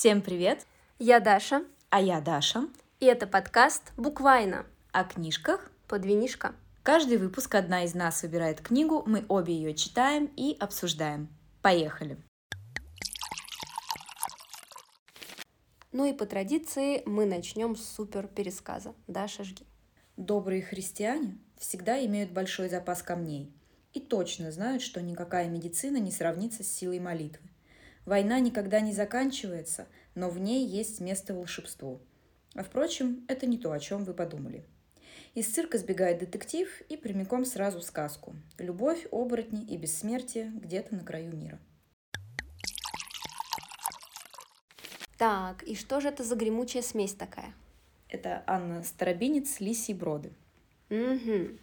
Всем привет! Я Даша, А я Даша. и это подкаст «Буквально» О книжках. под винишко. Каждый выпуск одна из нас выбирает книгу, мы обе ее читаем и обсуждаем. Поехали! Ну и по традиции мы начнем с супер пересказа. Даша, жги. Добрые христиане всегда имеют большой запас камней и точно знают, что никакая медицина не сравнится с силой молитвы. Война никогда не заканчивается, но в ней есть место волшебству. А впрочем, это не то, о чем вы подумали. Из цирка сбегает детектив и прямиком сразу в сказку. Любовь, оборотни и бессмертие где-то на краю мира. Так, и что же это за гремучая смесь такая? Это Анна Старобинец «Лисий броды». Угу.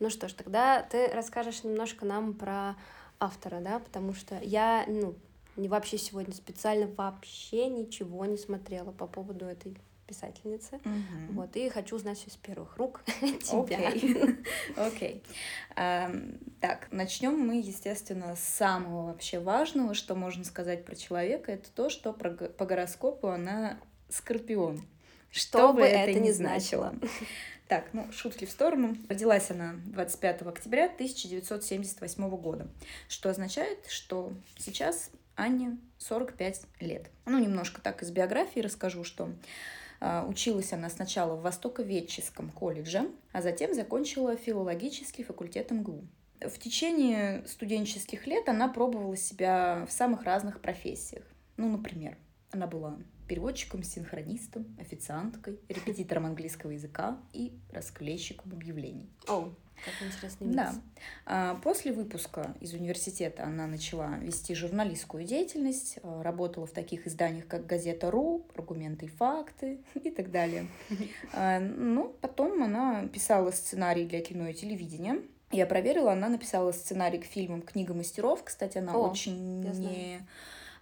Ну что ж, тогда ты расскажешь немножко нам про автора, да, потому что я, ну, не вообще сегодня специально вообще ничего не смотрела по поводу этой писательницы. Вот, и хочу узнать все с первых рук тебя. Окей. Ам, Так, начнем мы, естественно, с самого вообще важного, что можно сказать про человека. Это то, что по гороскопу она скорпион. Что бы это ни значило. Так, ну, шутки в сторону. Родилась она 25 октября 1978 года, что означает, что сейчас Анне 45 лет. Ну, немножко так из биографии расскажу, что а, Училась она сначала в Востоковедческом колледже, а затем закончила филологический факультет МГУ. В течение студенческих лет она пробовала себя в самых разных профессиях. Ну, например, она была переводчиком, синхронистом, официанткой, репетитором английского языка и расклейщиком объявлений. О, как интересный микс. Да. А, После выпуска из университета она начала вести журналистскую деятельность, а, работала в таких изданиях, как газета «Ру», «Аргументы и факты» и так далее. А, Ну, потом она писала сценарий для кино и телевидения. Я проверила, она написала сценарий к фильмам «Книга мастеров». Кстати, она О, очень я знаю.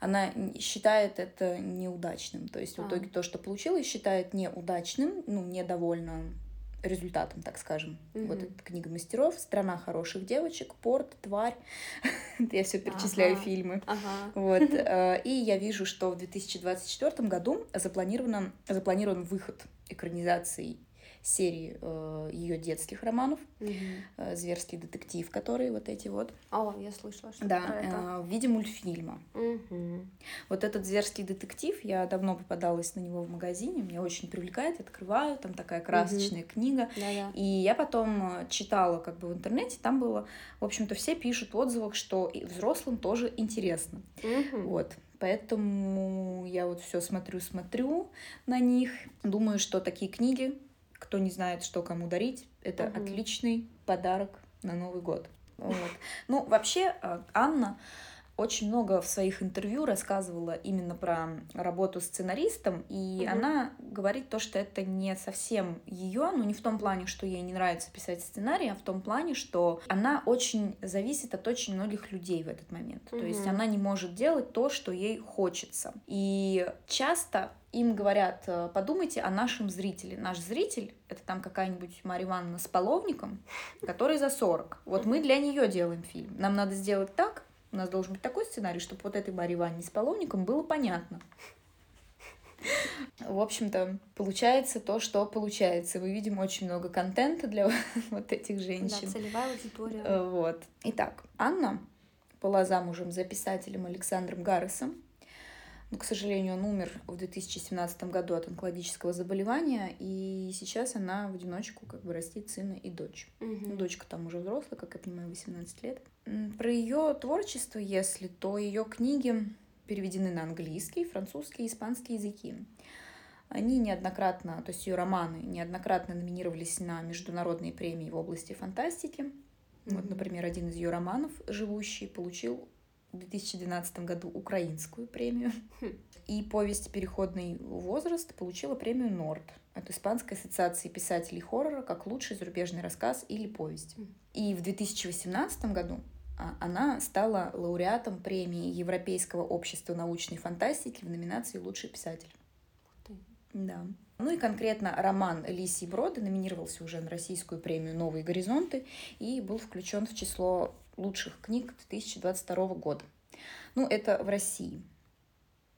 Она считает это неудачным. То есть в А. итоге то, что получилось, считает неудачным, ну, недовольна результатом, так скажем. Вот Мгм. эта книга мастеров, страна хороших девочек, порт, тварь. Я все перечисляю Ага. фильмы. Ага. Вот. э, И я вижу, что в 2024 году запланирован, запланирован выход экранизации серии ее детских романов Мгм. э, «Зверский детектив», которые вот эти вот, О, я слышала, что да, про это. э, в виде мультфильма. Мгм. Вот этот «Зверский детектив», я давно попадалась на него в магазине, меня очень привлекает, открываю, там такая красочная книга, Да-да. И я потом э, читала как бы в интернете, там было, в общем-то, все пишут в отзывах, что и взрослым тоже интересно. Мгм. Вот. Поэтому я вот все смотрю-смотрю на них. Думаю, что такие книги, кто не знает, что кому дарить, это Мгм. отличный подарок на Новый год. Вот. Ну, вообще, э, Анна очень много в своих интервью рассказывала именно про работу сценаристом, и Мгм. она говорит то, что это не совсем ее, ну не в том плане, что ей не нравится писать сценарий, а в том плане, что она очень зависит от очень многих людей в этот момент. То есть она не может делать то, что ей хочется. И часто им говорят, э, подумайте о нашем зрителе. Наш зритель — это там какая-нибудь Марья Ивановна с половником, который за 40. Вот мы для нее делаем фильм. Нам надо сделать так, у нас должен быть такой сценарий, чтобы вот этой Марье Ивановне с половником было понятно. В общем-то, получается то, что получается. Мы видим очень много контента для вот этих Да, женщин. целевая аудитория. Вот. Итак, Анна была замужем за писателем Александром Гарресом. Но, к сожалению, он умер в 2017 году от онкологического заболевания, и сейчас она в одиночку как бы растит сына и дочь. Ну, Мгм. Дочка там уже взрослая, как я понимаю, 18 лет. Про ее творчество, если, то ее книги переведены на английский, французский испанский языки. Они неоднократно, то есть ее романы неоднократно номинировались на международные премии в области фантастики. Вот, Мгм. например, один из ее романов «Живущий» получил в 2012 году украинскую премию. Хм. И повесть «Переходный возраст» получила премию «Норд» от Испанской ассоциации писателей хоррора как лучший зарубежный рассказ или повесть. Мгм. И в 2018 году а, она стала лауреатом премии Европейского общества научной фантастики в номинации «Лучший писатель». Да. Ну и конкретно роман «Лисий броды» номинировался уже на российскую премию «Новые горизонты» и был включен в число лучших книг 2022 года. Ну, это в России.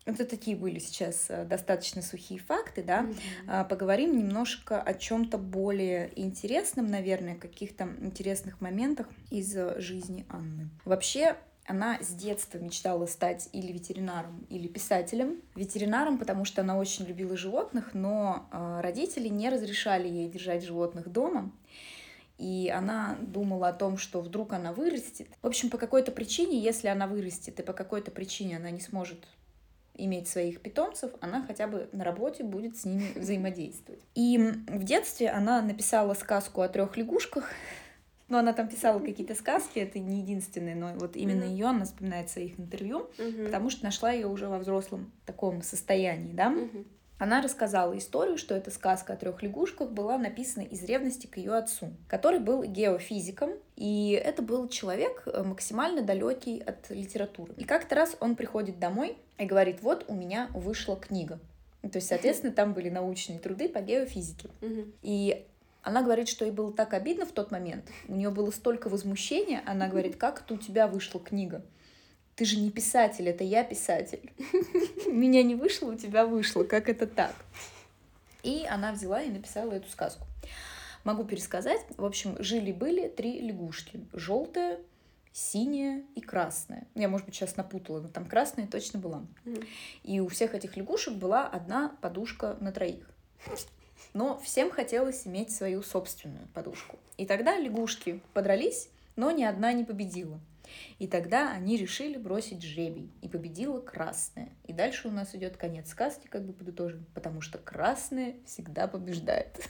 Это такие были сейчас э, достаточно сухие факты, да. Mm-hmm. Поговорим немножко о чем-то более интересном, наверное, каких-то интересных моментах из жизни Анны. Вообще, она с детства мечтала стать или ветеринаром, или писателем. Ветеринаром, потому что она очень любила животных, но э, родители не разрешали ей держать животных дома. И она думала о том, что вдруг она вырастет. В общем, по какой-то причине, если она вырастет, и по какой-то причине она не сможет иметь своих питомцев, она хотя бы на работе будет с ними взаимодействовать. И в детстве она написала сказку о трех лягушках, но она там писала какие-то сказки, это не единственные, но вот именно mm-hmm. ее она вспоминает в своих интервью, mm-hmm. потому что нашла ее уже во взрослом таком состоянии, да. Mm-hmm. Она рассказала историю, что эта сказка о трех лягушках была написана из ревности к ее отцу, который был геофизиком, и это был человек э, максимально далекий от литературы. И как-то раз он приходит домой и говорит, вот у меня вышла книга. То есть, соответственно, там были научные труды по геофизике. И она говорит, что ей было так обидно в тот момент. У нее было столько возмущения. Она говорит, как это у тебя вышла книга? Ты же не писатель, это я писатель. У меня не вышло, у тебя вышло. Как это так? И она взяла и написала эту сказку. Могу пересказать. В общем, жили-были три лягушки. Желтая, синяя и красная. Я, может быть, сейчас напутала, но там красная точно была. И у всех этих лягушек была одна подушка на троих но всем хотелось иметь свою собственную подушку. И тогда лягушки подрались, но ни одна не победила. И тогда они решили бросить жребий, и победила красная. И дальше у нас идет конец сказки, как бы подытожим, потому что красная всегда побеждает.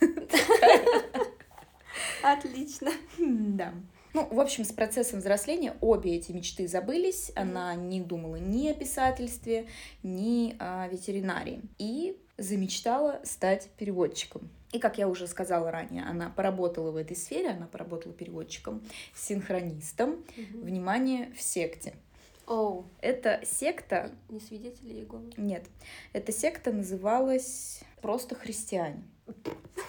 Отлично. Да. Ну, в общем, с процессом взросления обе эти мечты забылись. Она не думала ни о писательстве, ни о ветеринарии. И замечтала стать переводчиком. И, как я уже сказала ранее, она поработала в этой сфере, она поработала переводчиком, синхронистом, угу. внимание, в секте. Oh. Эта секта... Не свидетели Иеговы? Нет. Эта секта называлась просто христиане.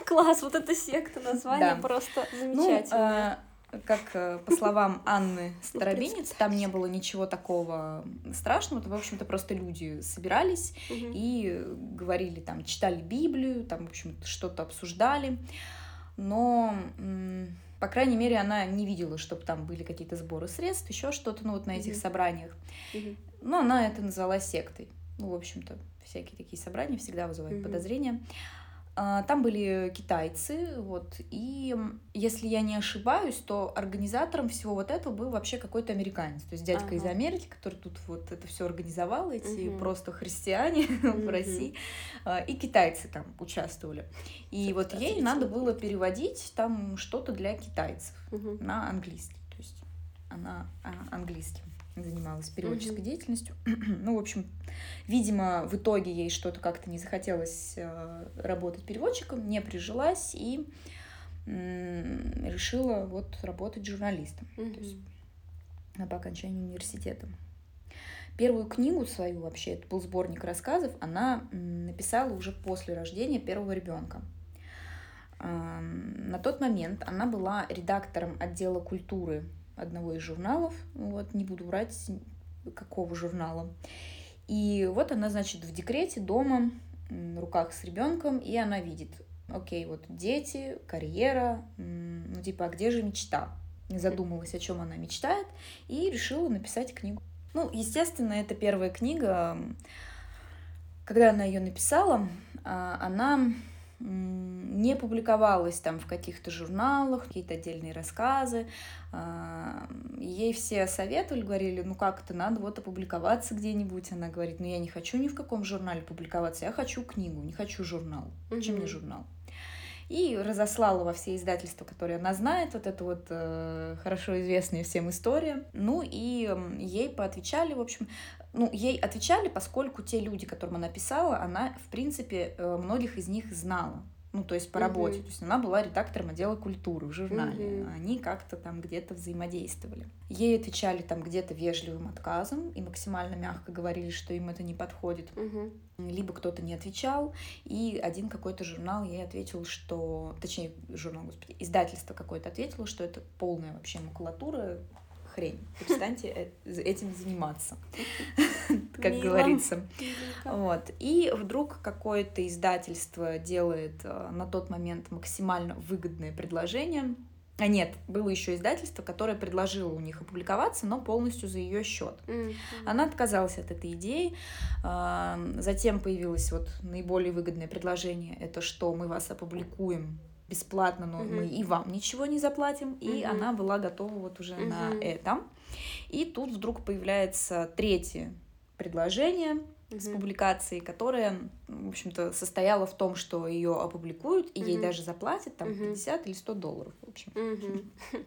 Класс, вот эта секта, название да. просто замечательное. Ну, а, как э, по словам Анны Старобинец, там не было ничего такого страшного, в общем-то просто люди собирались и говорили там, читали Библию, там, в общем что-то обсуждали, но по крайней мере, она не видела, чтобы там были какие-то сборы средств, еще что-то, ну вот на этих собраниях. Но она это назвала сектой. Ну, в общем-то, всякие такие собрания всегда вызывают подозрения. А, там были китайцы, вот, и если я не ошибаюсь, то организатором всего вот этого был вообще какой-то американец, то есть дядька ага. из Америки, который тут вот это все организовал, эти угу. просто христиане угу. в России, а, и китайцы там участвовали. И это вот ей надо было переводить там что-то для китайцев угу. на английский, то есть она а, английским занималась переводческой mm-hmm. деятельностью. ну, в общем, видимо, в итоге ей что-то как-то не захотелось э, работать переводчиком, не прижилась и решила вот работать журналистом. Mm-hmm. То есть по окончанию университета. Первую книгу свою вообще, это был сборник рассказов, она написала уже после рождения первого ребенка. На тот момент она была редактором отдела культуры одного из журналов, вот, не буду врать, какого журнала. И вот она, значит, в декрете дома, на руках с ребенком, и она видит, окей, вот дети, карьера, ну типа, а где же мечта? Задумалась, о чем она мечтает, и решила написать книгу. Ну, естественно, это первая книга. Когда она ее написала, а, она не публиковалась там в каких-то журналах, какие-то отдельные рассказы. А, ей все советовали, говорили, ну как то надо вот опубликоваться где-нибудь. Она говорит, ну я не хочу ни в каком журнале публиковаться, я хочу книгу, не хочу журнал. Зачем мне журнал? И разослала во все издательства, которые она знает, вот это вот э, хорошо известная всем история. Ну и э, ей поотвечали, в общем, ну, ей отвечали, поскольку те люди, которым она писала, она, в принципе, э, многих из них знала. Ну, то есть по работе. Uh-huh. То есть она была редактором отдела культуры в журнале. Uh-huh. Они как-то там где-то взаимодействовали. Ей отвечали там где-то вежливым отказом и максимально мягко говорили, что им это не подходит. Uh-huh. Либо кто-то не отвечал, и один какой-то журнал ей ответил, что... Точнее, журнал, господи, издательство какое-то ответило, что это полная вообще макулатура, хрень. Перестаньте э, этим заниматься. как говорится. Вот. И вдруг какое-то издательство делает э, на тот момент максимально выгодное предложение. А нет, было еще издательство, которое предложило у них опубликоваться, но полностью за ее счет. Мгм. Она отказалась от этой идеи. А, Затем появилось вот наиболее выгодное предложение. Это что мы вас опубликуем бесплатно, но Мгм. мы и вам ничего не заплатим. И Мгм. она была готова вот уже на Мгм. это. И тут вдруг появляется третье предложение с Мгм. публикацией, которая, в общем-то, состояла в том, что ее опубликуют, и ей Мгм. даже заплатят там Мгм. 50 или 100 долларов, в общем. Мгм.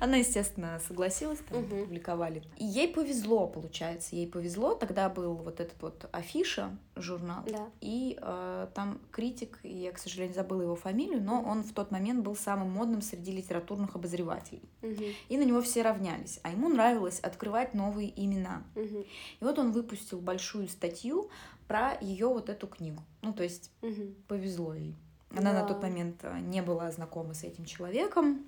Она, естественно, согласилась, там Мгм. публиковали. И ей повезло, получается, ей повезло. Тогда был вот этот вот афиша журнал, Да. и э, там критик, я, к сожалению, забыла его фамилию, но он в тот момент был самым модным среди литературных обозревателей. Мгм. И на него все равнялись, а ему нравилось открывать новые имена. Мгм. И вот он выпустил большую статью про ее вот эту книгу. Ну, то есть Мгм. повезло ей. Она на тот Да. момент э, не была знакома с этим человеком.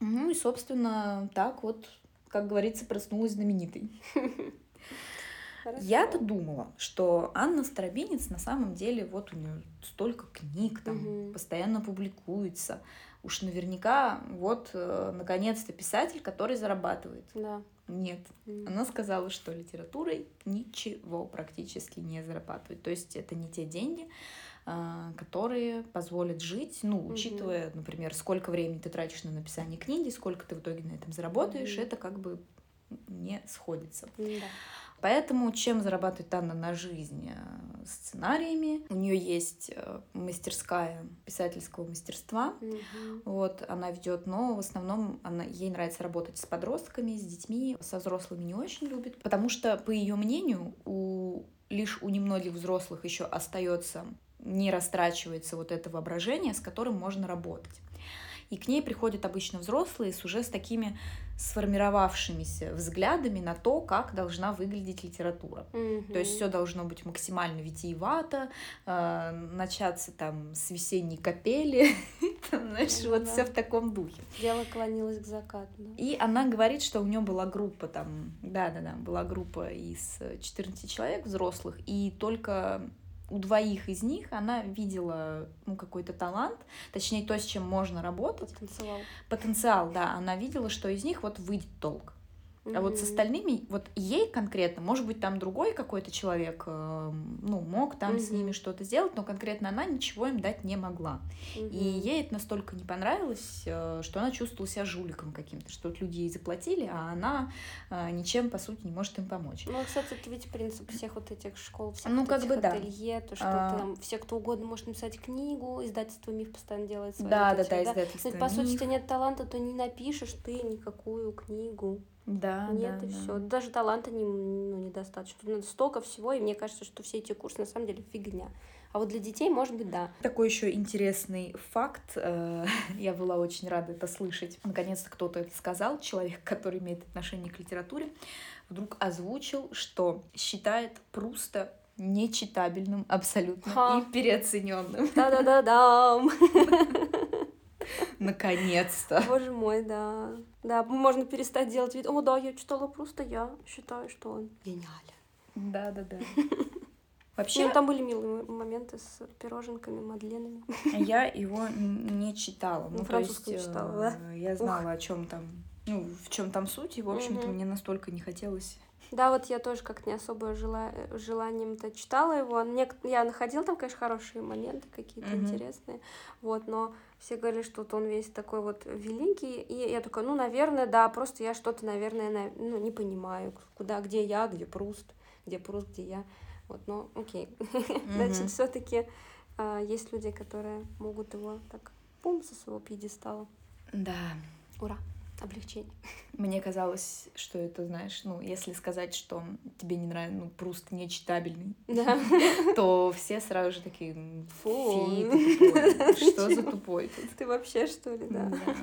Ну и, собственно, так вот, как говорится, проснулась знаменитой. Я-то думала, что Анна Старобинец на самом деле, вот у нее столько книг там Мгм. постоянно публикуется. Уж наверняка вот э, наконец-то писатель, который зарабатывает. Да. Нет. М. Она сказала, что литературой ничего практически не зарабатывает. То есть это не те деньги, которые позволят жить, ну, учитывая, например, сколько времени ты тратишь на написание книги, сколько ты в итоге на этом заработаешь, Мгм. это как бы не сходится. Да. Поэтому чем зарабатывает Анна на жизнь? Э, Сценариями. У нее есть э, мастерская писательского мастерства. Мгм. Вот, она ведет, но в основном она, ей нравится работать с подростками, с детьми, со взрослыми не очень любит, потому что, по ее мнению, у, лишь у немногих взрослых еще остается, не растрачивается вот это воображение, с которым можно работать. И к ней приходят обычно взрослые с уже с такими сформировавшимися взглядами на то, как должна выглядеть литература. То есть все должно быть максимально витиевато, э, начаться там с весенней капели, там, знаешь, Ну вот все в таком духе. Дело клонилось к закату. да. И она говорит, что у нее была группа там, да-да-да, была группа из 14 человек взрослых, и только у двоих из них она видела ну, какой-то талант, точнее то, с чем можно работать, Потанцевал. потенциал, да, она видела, что из них вот выйдет толк. А вот с остальными, вот ей конкретно, может быть, там другой какой-то человек, э, ну, мог там с Мгм. ними что-то сделать, но конкретно она ничего им дать не могла. И Мгм. ей это настолько не понравилось, э, что она чувствовала себя жуликом каким-то, что вот люди ей заплатили, а она э, ничем, по сути, не может им помочь. Ну, кстати, это ведь принцип всех вот этих школ, всех Ну, вот как этих бы да. ателье, то, что А. там все, кто угодно может написать книгу, издательство МИФ постоянно делает свои Да, вот да, эти, да, Ну, издательство. по сути, если нет таланта, то не напишешь ты никакую книгу. Да, нет, да, и да. все. Даже таланта не, ну, недостаточно. Тут надо столько всего, и мне кажется, что все эти курсы на самом деле фигня. А вот для детей, может быть, да. Такой еще интересный факт. э, Я была очень рада это слышать. Наконец-то кто-то это сказал. Человек, который имеет отношение к литературе, вдруг озвучил, что считает Пруста нечитабельным абсолютно Ха. и переоцененным. Да-да-да-дам. Наконец-то. Боже мой, да. Да, можно перестать делать вид. О, да, я читала просто, я считаю, что он гениален. Да, да, да. Ну, Вообще, там были милые моменты с пироженками, мадленами. я его не читала. Ну, французском есть, читала, э, Я знала, о чем там, ну, в чем там суть, и, в общем-то, мне настолько не хотелось. Да, вот я тоже как не особо жила, э, желанием-то читала его. Мне, я находила там, конечно, хорошие моменты какие-то Мгм. интересные. Вот, но все говорили, что вот он весь такой вот великий. И я такая, ну, наверное, да, просто я что-то, наверное, на- ну, не понимаю, куда, где я, где Пруст, где Пруст, где я. Вот, но окей. Значит, Мгм. все-таки есть люди, которые могут его так, пум, со своего пьедестала. Да. Ура, облегчение. Мне казалось, что это, знаешь, ну, если сказать, что тебе не нравится, ну, Пруст нечитабельный, Да. то все сразу же такие, «М, Фу. что за тупой тут? Ты вообще, что ли, да? Да.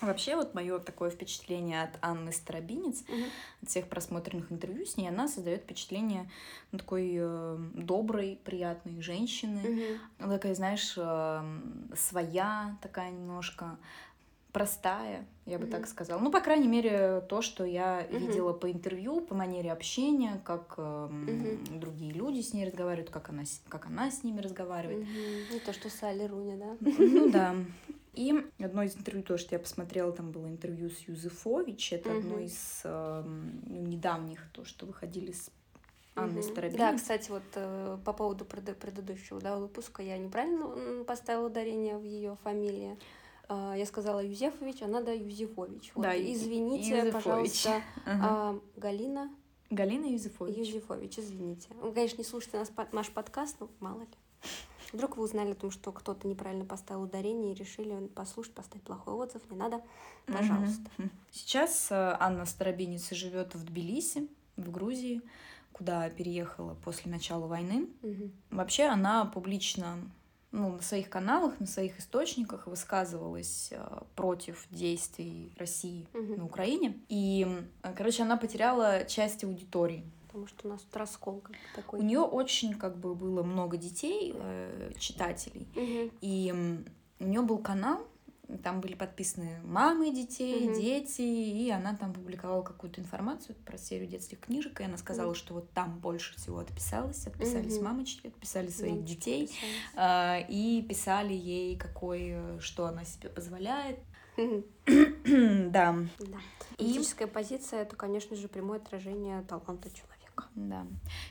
Вообще, вот мое такое впечатление от Анны Старобинец, Мгм. от всех просмотренных интервью с ней, она создает впечатление ну, такой э, доброй, приятной женщины. Мгм. Она такая, знаешь, эм, своя такая немножко простая, я бы Мгм. так сказала. Ну, по крайней мере, то, что я Мгм. видела по интервью, по манере общения, как эм, Мгм. другие люди с ней разговаривают, как она, как она с ними разговаривает. Мгм. Не то, что Салли Руни, да? Ну да. И одно из интервью, то, что я посмотрела, там было интервью с Юзефович. Это одно Мгм. из ну, недавних, то, что выходили с Анной Мгм. Старобинец. Да, кстати, вот э, по поводу преды- предыдущего да, выпуска я неправильно поставила ударение в ее фамилии. А, Я сказала Юзефович, а надо Юзефович. Вот, Да, извините, Юзефович. пожалуйста, Ага. а, Галина Галина Юзефович. Юзефович, извините. Вы, конечно, не слушайте нас, под- наш подкаст, но мало ли. Вдруг вы узнали о том, что кто-то неправильно поставил ударение и решили послушать, поставить плохой отзыв. Не надо, пожалуйста. Сейчас э, Анна Старобинец живет в Тбилиси, в Грузии, куда переехала после начала войны. Мгм. Вообще она публично ну, на своих каналах, на своих источниках высказывалась э, против действий России Мгм. на Украине. И, э, короче, она потеряла часть аудитории. Потому что у нас тут раскол как такой. У нее очень как бы было много детей, э, читателей. Мгм. И у нее был канал, там были подписаны мамы детей, Мгм. дети, и она там публиковала какую-то информацию про серию детских книжек, и она сказала, Мгм. что вот там больше всего отписалось, отписались Мгм. мамочки, отписали своих Мамочки детей, а, и писали ей, какой, э, что она себе позволяет. Да, Да. И- Политическая позиция это, конечно же, прямое отражение таланта человека. Да.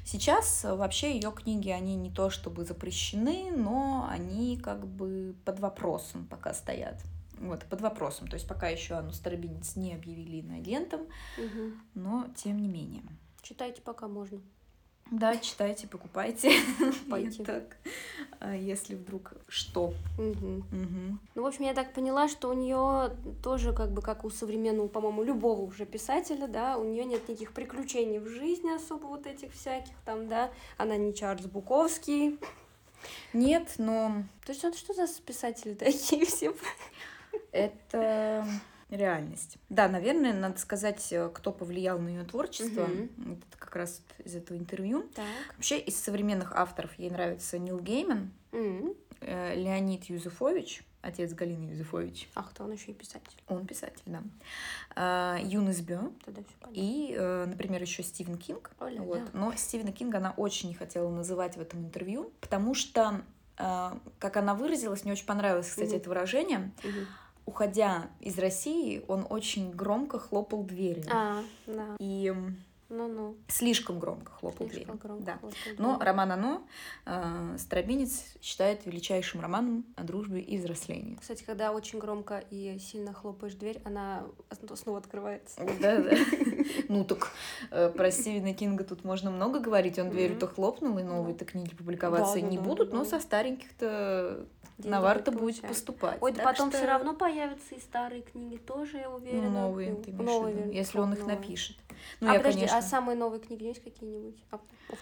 Сейчас э, вообще ее книги, они не то чтобы запрещены, но они как бы под вопросом пока стоят. Вот, под вопросом. То есть пока еще Анну Старобинец не объявили инагентом, Мгм. но тем не менее. Читайте, пока можно. Да, читайте, покупайте. Покупайте. И так, а если вдруг что. Мгм. Мгм. Ну, в общем, я так поняла, что у нее тоже, как бы, как у современного, по-моему, любого уже писателя, да, у нее нет никаких приключений в жизни особо вот этих всяких там, да. Она не Чарльз Буковский. Нет, но То есть, вот что за писатели такие все? это реальность. Да, наверное, надо сказать, э, кто повлиял на ее творчество. Мгм. Это как раз из этого интервью. Так. Вообще из современных авторов ей нравится Нил Гейман, э, Леонид Юзефович, отец Галины Юзефович. Ах, то он еще и писатель. Он писатель, да. А, Юнес Бё. Тогда все понятно. И, э, например, еще Стивен Кинг. Оля, Вот. да. Но Стивена Кинга она очень не хотела называть в этом интервью, потому что, как она выразилась, мне очень понравилось, кстати, Мгм. это выражение. Мгм. Уходя из России, он очень громко хлопал дверью. А, да. И Ну-ну. слишком громко хлопал Слишком дверью. громко Да. хлопал Но дверью. роман «Оно» э, Старобинец считает величайшим романом о дружбе и взрослении. Кстати, когда очень громко и сильно хлопаешь дверь, она снова открывается. Да, да. Ну так э, про Стивена Кинга тут можно много говорить. Он дверью-то хлопнул, и новые-то книги публиковаться не будут, но со стареньких-то навар-то будет поступать. Ой, да потом все равно появятся и старые книги тоже, я ну, уверена. новые, Ну, ты имеешь в виду, если он их напишет. Ну, а я, подожди, конечно... а самые новые книги есть какие-нибудь?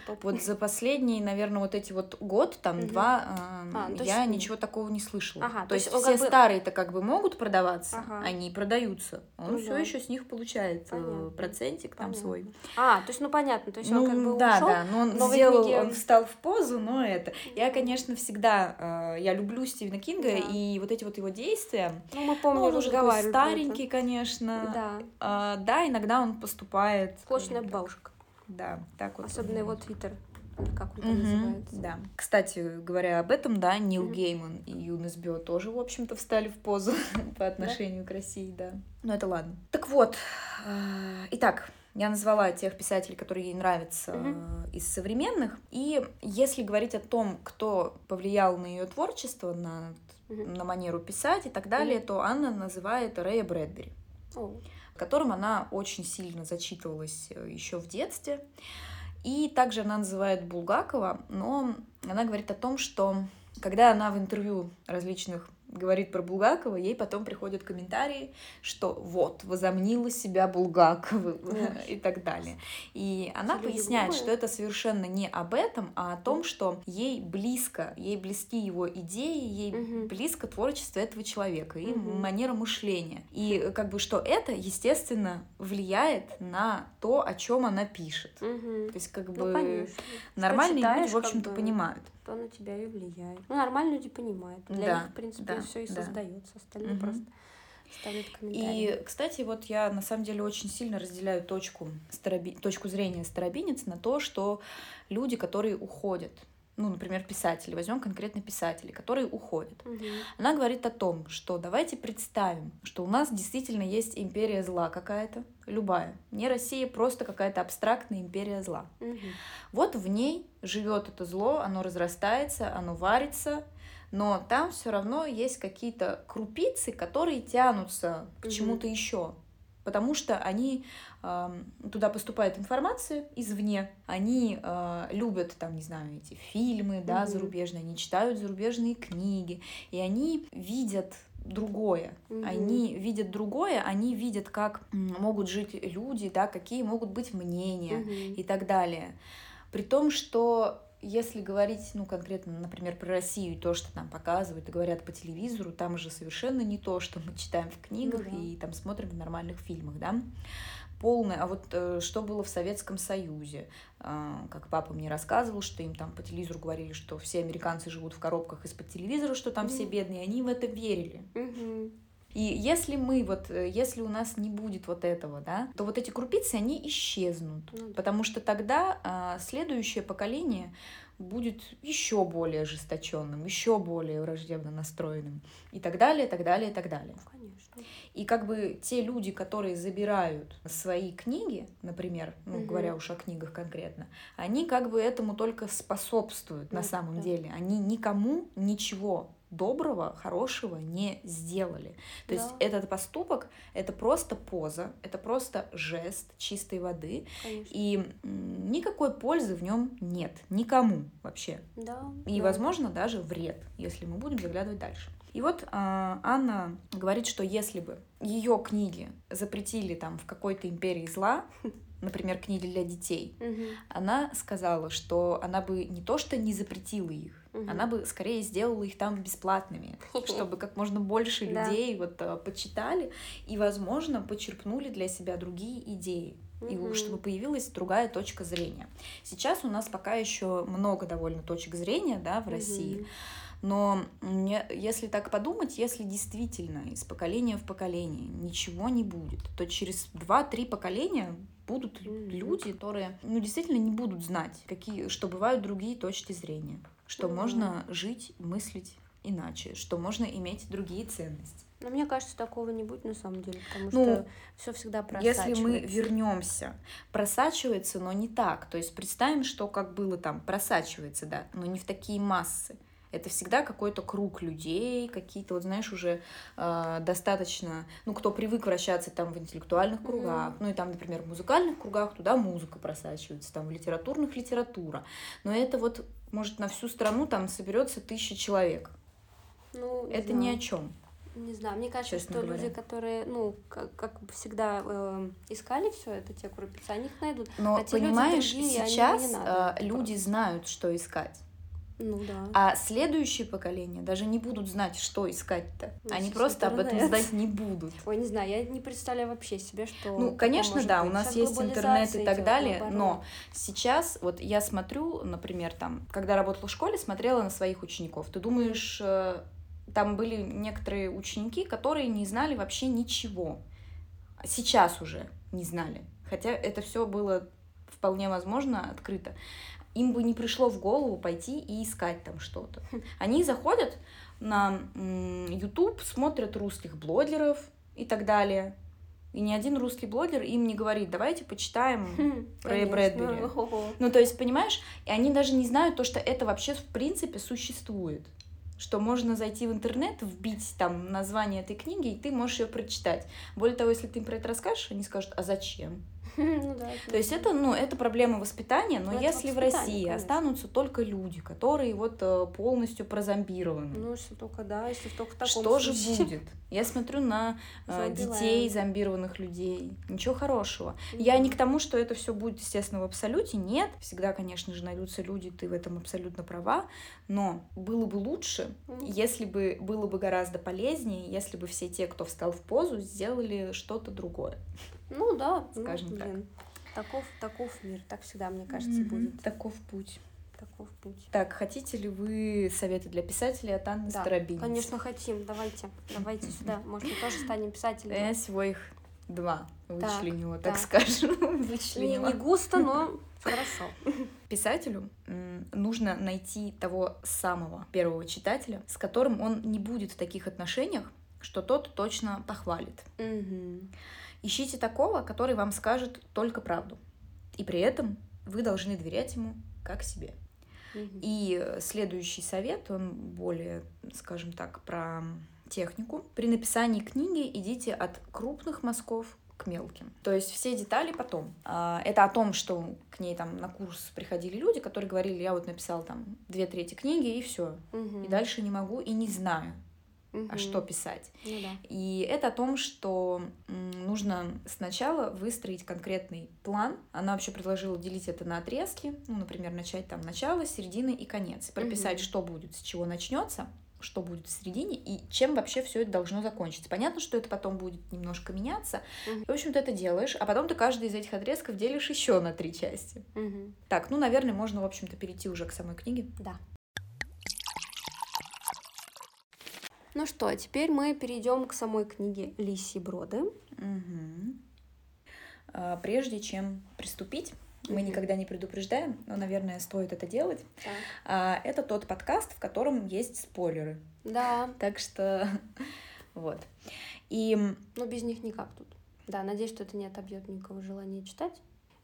А. Вот за последний, наверное, вот эти вот год, там два, А, э, то я есть- ничего такого не слышала. Ага, то то есть все бы- старые-то как бы могут продаваться, Ага. они продаются. Он Ну все еще с них получает э, Понятно. процентик там Понятно. свой. А, то есть, ну понятно, то есть ну, он как бы да, ушел. да, но он новые сделал, он встал в позу, но это. Я, Ну. конечно, всегда, э, я люблю Стивена Кинга, Да. и вот эти вот его действия, Ну, мы ну, помню, он уже такой старенький, конечно. Да, А, да, иногда он поступает. скажем так, бабушка. Да, так вот. Особенно его твиттер, как он там Мгм, называется. да. Кстати, говоря об этом, да, Нил Мгм. Гейман и Юнес Бё тоже, в общем-то, встали в позу по отношению к России, да. Ну, это ладно. Так вот, э, итак, я назвала тех писателей, которые ей нравятся э, из современных. И если говорить о том, кто повлиял на ее творчество, на, Мгм. на манеру писать и так далее, то Анна называет Рэя Брэдбери О, которым она очень сильно зачитывалась еще в детстве. И также она называет Булгакова, но она говорит о том, что когда она в интервью различных говорит про Булгакова, ей потом приходят комментарии, что вот, возомнила себя Булгаковым и так далее. И она люди поясняет, глупые. что это совершенно не об этом, а о том, что ей близко, ей близки его идеи, ей близко творчество этого человека и манера мышления. И как бы что это, естественно, влияет на то, о чем она пишет. То есть как Ну, бы нормальные люди, в общем-то, бы, понимают. То на тебя и влияет. Ну, нормальные люди понимают. Для Да, них, в принципе, да, все и да. создается. Остальное Мгм. просто Ставят комментарии. И, кстати, вот я на самом деле очень сильно разделяю точку, староби... точку зрения старобинец на то, что люди, которые уходят, ну, например, писатели, возьмем конкретно писатели, которые уходят. Мгм. Она говорит о том, что давайте представим, что у нас действительно есть империя зла какая-то, любая. Не Россия, просто какая-то абстрактная империя зла. Мгм. Вот в ней живет это зло, оно разрастается, оно варится, но там все равно есть какие-то крупицы, которые тянутся к Мгм. чему-то еще. Потому что они туда поступает информация извне, они а, любят там, не знаю, эти фильмы, да, Мгм. зарубежные, они читают зарубежные книги, и они видят другое. Мгм. Они видят другое, они видят, как могут жить люди, да, какие могут быть мнения Мгм. и так далее. При том, что если говорить, ну, конкретно, например, про Россию, и то, что там показывают и говорят по телевизору, там же совершенно не то, что мы читаем в книгах Ну да. и там смотрим в нормальных фильмах, да. Полное. А вот э, что было в Советском Союзе? А, как папа мне рассказывал, что им там по телевизору говорили, что все американцы живут в коробках из-под телевизора, что там все Мгм. бедные, они в это верили. Мгм. И если мы вот, э, если у нас не будет вот этого, да, то вот эти крупицы, они исчезнут. Ну да. Потому что тогда а, следующее поколение будет еще более ожесточенным, еще более враждебно настроенным и так далее, так далее, так далее. Ну, конечно. И как бы те люди, которые забирают свои книги, например, ну, Мгм. говоря уж о книгах конкретно, они как бы этому только способствуют на Ну, самом да. деле. Они никому ничего доброго, хорошего не сделали. То есть Да. этот поступок — это просто поза, это просто жест чистой воды, Конечно. и никакой пользы в нем нет, никому вообще. Да. И, да. возможно, даже вред, если мы будем заглядывать дальше. И вот а, Анна говорит, что если бы ее книги запретили там в какой-то империи зла, например, книги для детей, Мгм. она сказала, что она бы не то что не запретила их, Мгм. она бы скорее сделала их там бесплатными, чтобы как можно больше Да. людей вот а, почитали и, возможно, почерпнули для себя другие идеи. И Мгм. чтобы появилась другая точка зрения. Сейчас у нас пока еще много довольно точек зрения да, в России. Мгм. Но мне- если так подумать, если действительно из поколения в поколение ничего не будет, то через 2-3 поколения будут люди, которые ну, действительно не будут знать, какие, что бывают другие точки зрения, что можно жить, мыслить иначе, что можно иметь другие ценности. Но мне кажется, такого не будет на самом деле, потому Ну, что все всегда просачивается. Если мы вернемся, просачивается, но не так. То есть представим, что как было там, просачивается, да, но не в такие массы. Это всегда какой-то круг людей, какие-то, вот знаешь, уже э, достаточно, ну, кто привык вращаться там в интеллектуальных кругах, ну, и там, например, в музыкальных кругах, туда музыка просачивается, там в литературных литература. Но это вот, может, на всю страну там соберется тысяча человек. Ну, Это знаю. ни о чем. Не знаю, мне кажется, честно что говоря. люди, которые, ну, как, как всегда э, искали все это, те крупицы, они их найдут. Но А те люди понимаешь, другие, они сейчас не надо э, люди знают, что искать. Ну да. А следующее поколение даже не будут знать, что искать-то. Ну, Они просто об этом интернет. знать не будут. Ой, не знаю, я не представляю вообще себе, что. Ну, конечно, да, быть. у нас есть интернет и так далее, наоборот. но сейчас, вот я смотрю, например, там, когда работала в школе, смотрела на своих учеников. Ты думаешь, э, там были некоторые ученики, которые не знали вообще ничего. Сейчас уже не знали. Хотя это все было вполне возможно открыто. Им бы не пришло в голову пойти и искать там что-то. Они заходят на YouTube, смотрят русских блогеров и так далее. И ни один русский блогер им не говорит, давайте почитаем Хм, конечно. Брэдбери. Ну, то есть, понимаешь, и они даже не знают то, что это вообще в принципе существует. Что можно зайти в интернет, вбить там название этой книги, и ты можешь ее прочитать. Более того, если ты им про это расскажешь, они скажут, а зачем? Ну да. То есть это, ну, это проблема воспитания, но Ну, если в России конечно. останутся только люди, которые вот э, полностью прозомбированы, Ну, если только да, если только в таком что же будет? Я смотрю на э, детей зомбированных людей. Ничего хорошего. Я не к тому, что это все будет, естественно, в абсолюте. Нет. Всегда, конечно же, найдутся люди, ты в этом абсолютно права. Но было бы лучше, если бы было бы гораздо полезнее, если бы все те, кто встал в позу, сделали что-то другое. Ну да, ну, Скажем так. блин. Таков, таков мир, так всегда, мне кажется, Мгм. будет. Таков путь. таков путь. Так, хотите ли вы советы для писателей от Анны Да, Старобинец? Конечно, хотим. Давайте, давайте сюда. Может, мы тоже станем писателями. Я всего их два вычленила, так, так. скажем. Не, вычленила. не густо, но хорошо. Писателю нужно найти того самого первого читателя, с которым он не будет в таких отношениях, что тот точно похвалит. Мгм. Ищите такого, который вам скажет только правду. И при этом вы должны доверять ему как себе. И э, следующий совет, он более, скажем так, про технику. При написании книги идите от крупных мазков к мелким. То есть все детали потом. А, Это о том, что к ней там на курс приходили люди, которые говорили, я вот написал там две трети книги и все. Мгм. И дальше не могу и не знаю, а Мгм. что писать. Ну да. И это о том, что нужно сначала выстроить конкретный план. Она вообще предложила делить это на отрезки. Ну, например, начать там начало, середины и конец. Прописать, Мгм. что будет, с чего начнется, что будет в середине и чем вообще все это должно закончиться. Понятно, что это потом будет немножко меняться. Мгм. В общем, ты это делаешь, а потом ты каждый из этих отрезков делишь еще на три части. Мгм. Так, ну, наверное, можно, в общем-то, перейти уже к самой книге. Да. Ну что, теперь мы перейдем к самой книге Лиси Броды. Мгм. А, Прежде чем приступить, мы никогда не предупреждаем, но, наверное, стоит это делать. Так. А, Это тот подкаст, в котором есть спойлеры. Да, Так что вот. И но без них никак тут. Да, надеюсь, что это не отобьет никого желания читать.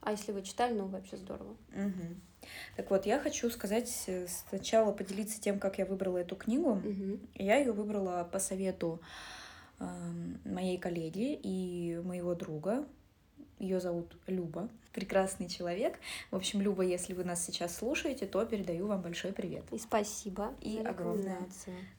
А если вы читали, ну вообще здорово. мгм. Так вот, я хочу сказать э, сначала поделиться тем, как я выбрала эту книгу. Мгм. Я ее выбрала по совету эм, моей коллеги и моего друга. Ее зовут Люба. Прекрасный человек. В общем, Люба, если вы нас сейчас слушаете, то передаю вам большой привет. И спасибо И огромное.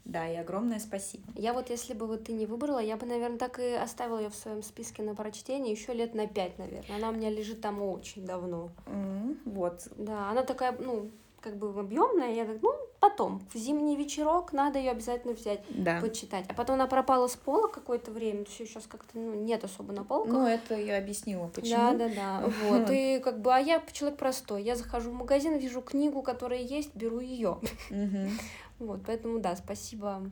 Да, и огромное спасибо. Я вот, если бы вот ты не выбрала, я бы, наверное, так и оставила ее в своем списке на прочтение еще лет на пять, наверное. Она у меня лежит там очень давно. М, Вот. Да, она такая, ну, как бы объемная. Я так, ну, потом, в зимний вечерок надо ее обязательно взять, Да. почитать. А потом она пропала с пола какое-то время, её сейчас как-то ну, нет особо на полках. Ну, это я объяснила, почему. Да, да, да. Вот. И как бы, а я человек простой. Я захожу в магазин, вижу книгу, которая есть, беру ее. Вот, поэтому да, спасибо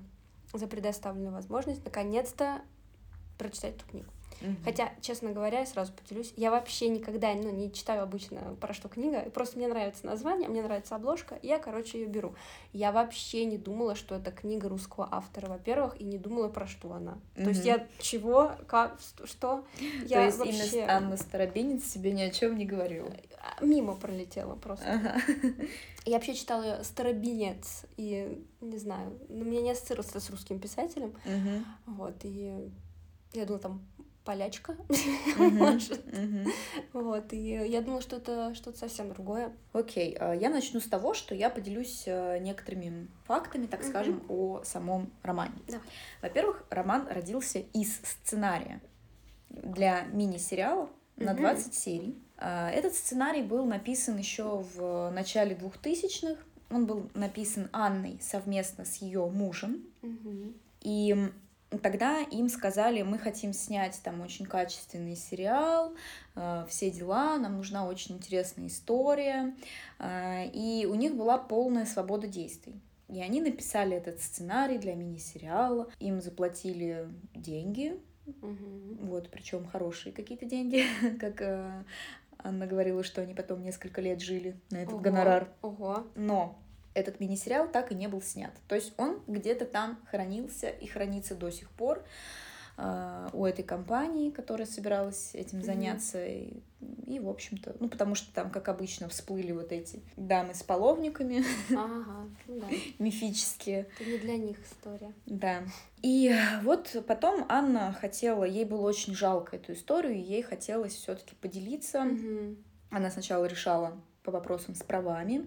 за предоставленную возможность наконец-то прочитать эту книгу. Хотя, честно говоря, я сразу поделюсь, я вообще никогда ну, не читаю обычно про что книга, просто мне нравится название, мне нравится обложка, и я, короче, ее беру. Я вообще не думала, что это книга русского автора, во-первых, и не думала, про что она. То есть я чего, как, что, я То есть вообще имя Анна Старобинец себе ни о чем не говорила. а, мимо пролетела просто. Ага. Я вообще читала Старобинец, и не знаю, ну, меня не ассоциируется с русским писателем, Мгм. вот, и я думала, там полячка. Мгм. Вот, и я думала, что это что-то совсем другое. Окей, а, я начну с того, что я поделюсь э, некоторыми фактами, так скажем, о самом романе. Во-первых, роман родился из сценария для мини-сериала на Мгм. 20 серий. А, Этот сценарий был написан еще в начале 2000-х. Он был написан Анной совместно с ее мужем. И тогда им сказали, мы хотим снять там очень качественный сериал, э, все дела, нам нужна очень интересная история. Э, И у них была полная свобода действий. И они написали этот сценарий для мини-сериала. Им заплатили деньги, Мгм. вот, причем хорошие какие-то деньги, как э, Анна говорила, что они потом несколько лет жили на этот Ого, гонорар. Ого. Но этот мини-сериал так и не был снят. То есть он где-то там хранился и хранится до сих пор э, у этой компании, которая собиралась этим заняться. И, и, в общем-то, ну, потому что там, как обычно, всплыли вот эти дамы с половниками Ага, ну да, мифические. это не для них история. Да. И вот потом Анна хотела, ей было очень жалко эту историю, и ей хотелось все-таки поделиться. Мгм. Она сначала решала по вопросам с правами,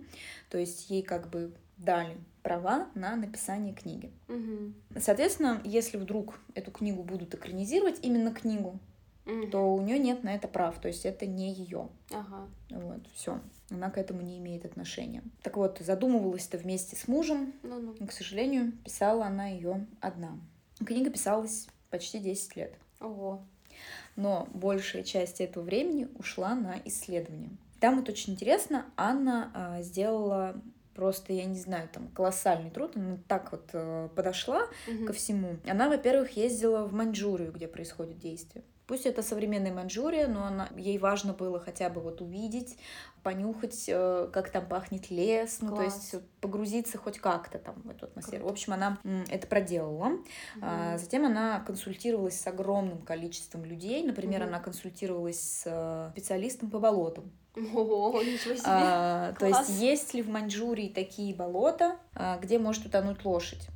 то есть ей как бы дали права на написание книги. Мгм. Соответственно, если вдруг эту книгу будут экранизировать, именно книгу, Мгм. то у нее нет на это прав, то есть это не ее. Ага. Вот, все. Она к этому не имеет отношения. Так вот, задумывалась-то вместе с мужем, Ну-ну. но, к сожалению, писала она ее одна. Книга писалась почти 10 лет. Ого. но большая часть этого времени ушла на исследования. Там вот очень интересно, Анна а, сделала просто, я не знаю, там колоссальный труд, она так вот э, подошла Мгм. ко всему. Она, во-первых, ездила в Маньчжурию, где происходит действие. Пусть это современная Маньчжурия, но она, ей важно было хотя бы вот увидеть, понюхать, э, как там пахнет лес, ну то Класс. есть погрузиться хоть как-то там в эту атмосферу. Круто. В общем, она м, это проделала. А, Мгм. Затем она консультировалась с огромным количеством людей. Например, Мгм. она консультировалась с э, специалистом по болотам. Ого, ничего себе. А, то Класс. есть, есть ли в Маньчжурии такие болота, а, где может утонуть лошадь?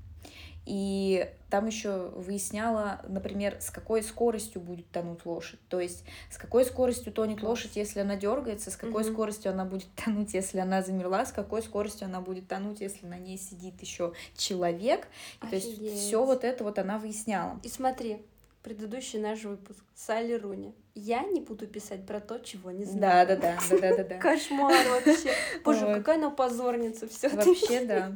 И там еще выясняла, например, с какой скоростью будет тонуть лошадь. То есть, с какой скоростью тонет лошадь, если она дергается, с какой Мгм. скоростью она будет тонуть, если она замерла, с какой скоростью она будет тонуть, если на ней сидит еще человек. И то есть, все вот это вот она выясняла. И смотри, предыдущий наш выпуск Салли Руни. Я не буду писать про то, чего не знаю. Да, да, да, да, да, да. Кошмар вообще. Боже, какая она позорница все Вообще, да.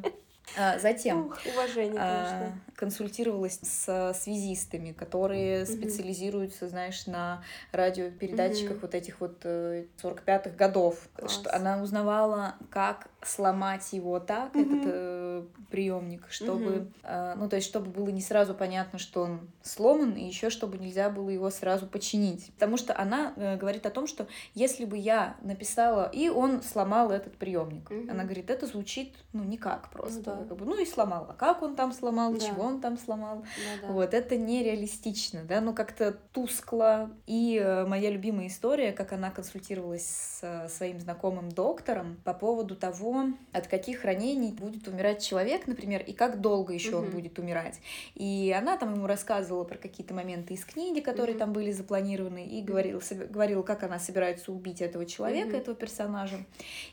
А, Затем уважение, а, конечно. консультировалась с связистами, которые Мгм. специализируются, знаешь, на радиопередатчиках Мгм. вот этих вот э, 45-х годов. Класс. Что она узнавала, как сломать его так, этот Мгм. э, приемник, чтобы, Мгм. э, ну то есть, чтобы было не сразу понятно, что он сломан, и еще чтобы нельзя было его сразу починить. Потому что она э, говорит о том, что если бы я написала, и он сломал этот приемник, Мгм. она говорит, это звучит, ну никак просто, Ну да. как бы, ну и сломал. А как он там сломал, Да. чего он там сломал? Да-да. Вот, это нереалистично, да, ну как-то тускло. И э, моя любимая история, как она консультировалась с э, своим знакомым доктором по поводу того, от каких ранений будет умирать человек, например, и как долго еще он Мгм. будет умирать. И она там ему рассказывала про какие-то моменты из книги, которые Мгм. там были запланированы, и говорила, говорила, как она собирается убить этого человека, Мгм. этого персонажа.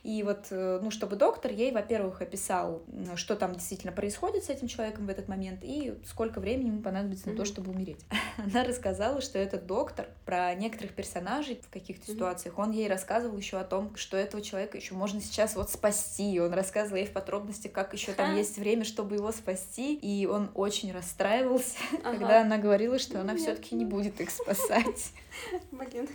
И вот, э, ну, чтобы доктор ей, во-первых, описал, что там действительно происходит с этим человеком в этот момент и сколько времени ему понадобится на то, чтобы умереть. Она рассказала, что этот доктор про некоторых персонажей в каких-то Мгм. ситуациях, он ей рассказывал еще о том, что этого человека еще можно сейчас вот спасти. Он рассказывал ей в подробности, как еще там есть время, чтобы его спасти. И он очень расстраивался, Ага. когда она говорила, что она все-таки не ну. будет их спасать. Блин,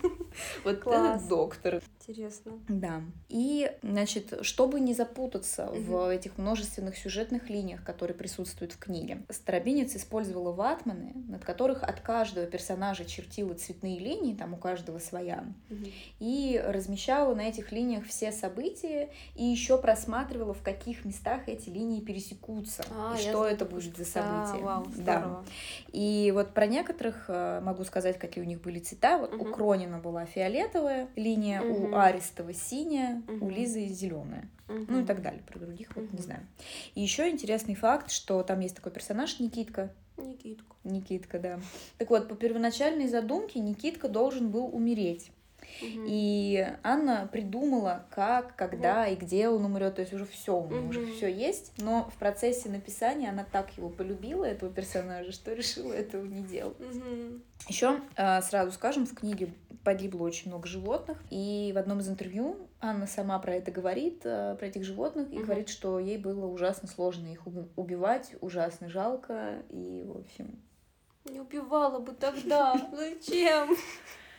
Вот Класс. этот доктор. интересно. Да. И, значит, чтобы не запутаться в Мгм. этих множественных сюжетных линиях, которые присутствуют в книге, Старобинец использовала ватманы, над которых от каждого персонажа чертила цветные линии, там у каждого своя, Мгм. и размещала на этих линиях все события, и еще просматривала, в каких местах эти линии пересекутся, А, и что знаю это будет за штуку. А, событие. Вау, Да. здорово. И вот про некоторых э, могу сказать, какие у них были цвета. Вот у Мгм. Кронина была фиолетовая линия, Мгм. у Аристова синяя, у Мгм. Лизы зеленая. Ну и так далее. Про других вот не знаю. И еще интересный факт, что там есть такой персонаж Никитка. Никитку. Никитка, да. Так вот, по первоначальной задумке Никитка должен был умереть. И Анна придумала, как, когда и где он умрет. То есть уже все, уже все есть. Но в процессе написания она так его полюбила, этого персонажа, что решила этого не делать. Еще сразу скажем, в книге погибло очень много животных, и в одном из интервью Анна сама про это говорит, э, про этих животных, и говорит, что ей было ужасно сложно их уби- убивать, ужасно жалко, и, в общем... Не убивала бы тогда. Зачем?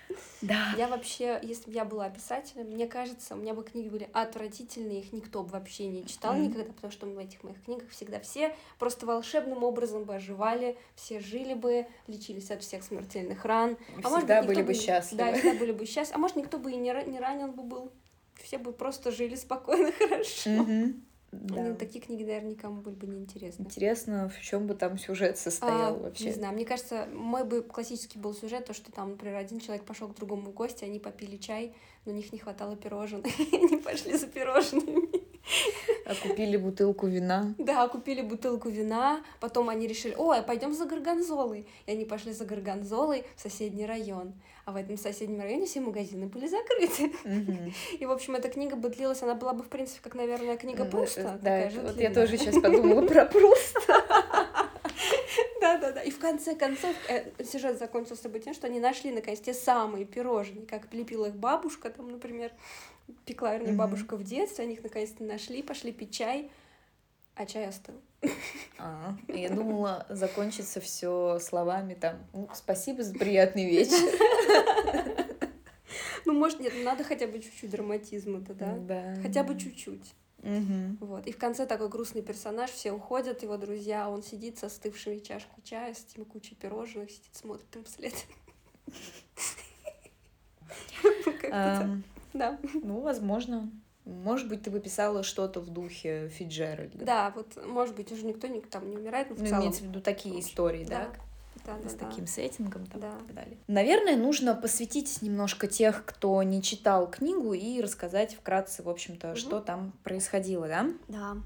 Да. Я вообще, если бы я была писателем, мне кажется, у меня бы книги были отвратительные, их никто бы вообще не читал Мгм. никогда, потому что в этих моих книгах всегда все просто волшебным образом бы оживали, все жили бы, лечились от всех смертельных ран. А может Всегда быть, были бы Да, счастливы. всегда были бы счастливы. А может, никто бы и не, не ранен бы был. Все бы просто жили спокойно, хорошо. Мгм. Да. такие книги, наверное, никому были бы не интересны. Интересно, в чем бы там сюжет состоял А, вообще. Не знаю, мне кажется, мой бы классический был сюжет, то, что там, например, один человек пошел к другому в гости, они попили чай, но у них не хватало пирожных, и они пошли за пирожными. А купили бутылку вина. Да, купили бутылку вина, потом они решили, ой, пойдем за горгонзолой. И они пошли за горгонзолой в соседний район. А в этом соседнем районе все магазины были закрыты. И, в общем, эта книга бы длилась, она была бы, в принципе, как, наверное, книга Ну, Пруста. э, Да, вот я тоже сейчас подумала про Пруста. Да-да-да. И в конце концов э, сюжет закончился бы тем, что они нашли наконец те самые пирожные, как лепила их бабушка, там, например, пекла вернее, бабушка в детстве, они их наконец-то нашли, пошли пить чай, а чай остыл. А, я думала, закончится все словами там «Ну, «Спасибо за приятный вечер». Ну, может, нет, надо хотя бы чуть-чуть драматизма-то, да? Да. Хотя бы чуть-чуть. Вот. И в конце такой грустный персонаж, все уходят, его друзья, а он сидит со остывшими чашкой чая, с этими кучей пирожных, сидит, смотрит им вслед. Ам, Да. Ну, возможно. Может быть, ты бы писала что-то в духе Фиджеральда. Да, вот, может быть, уже никто не- там не умирает, но в Ну, целом. имеется в виду такие истории, да? Да, да, с да. таким сеттингом там, Да. и так далее. Наверное, нужно посвятить немножко тех, кто не читал книгу, и рассказать вкратце, в общем-то, Мгм. что там происходило, да? Да.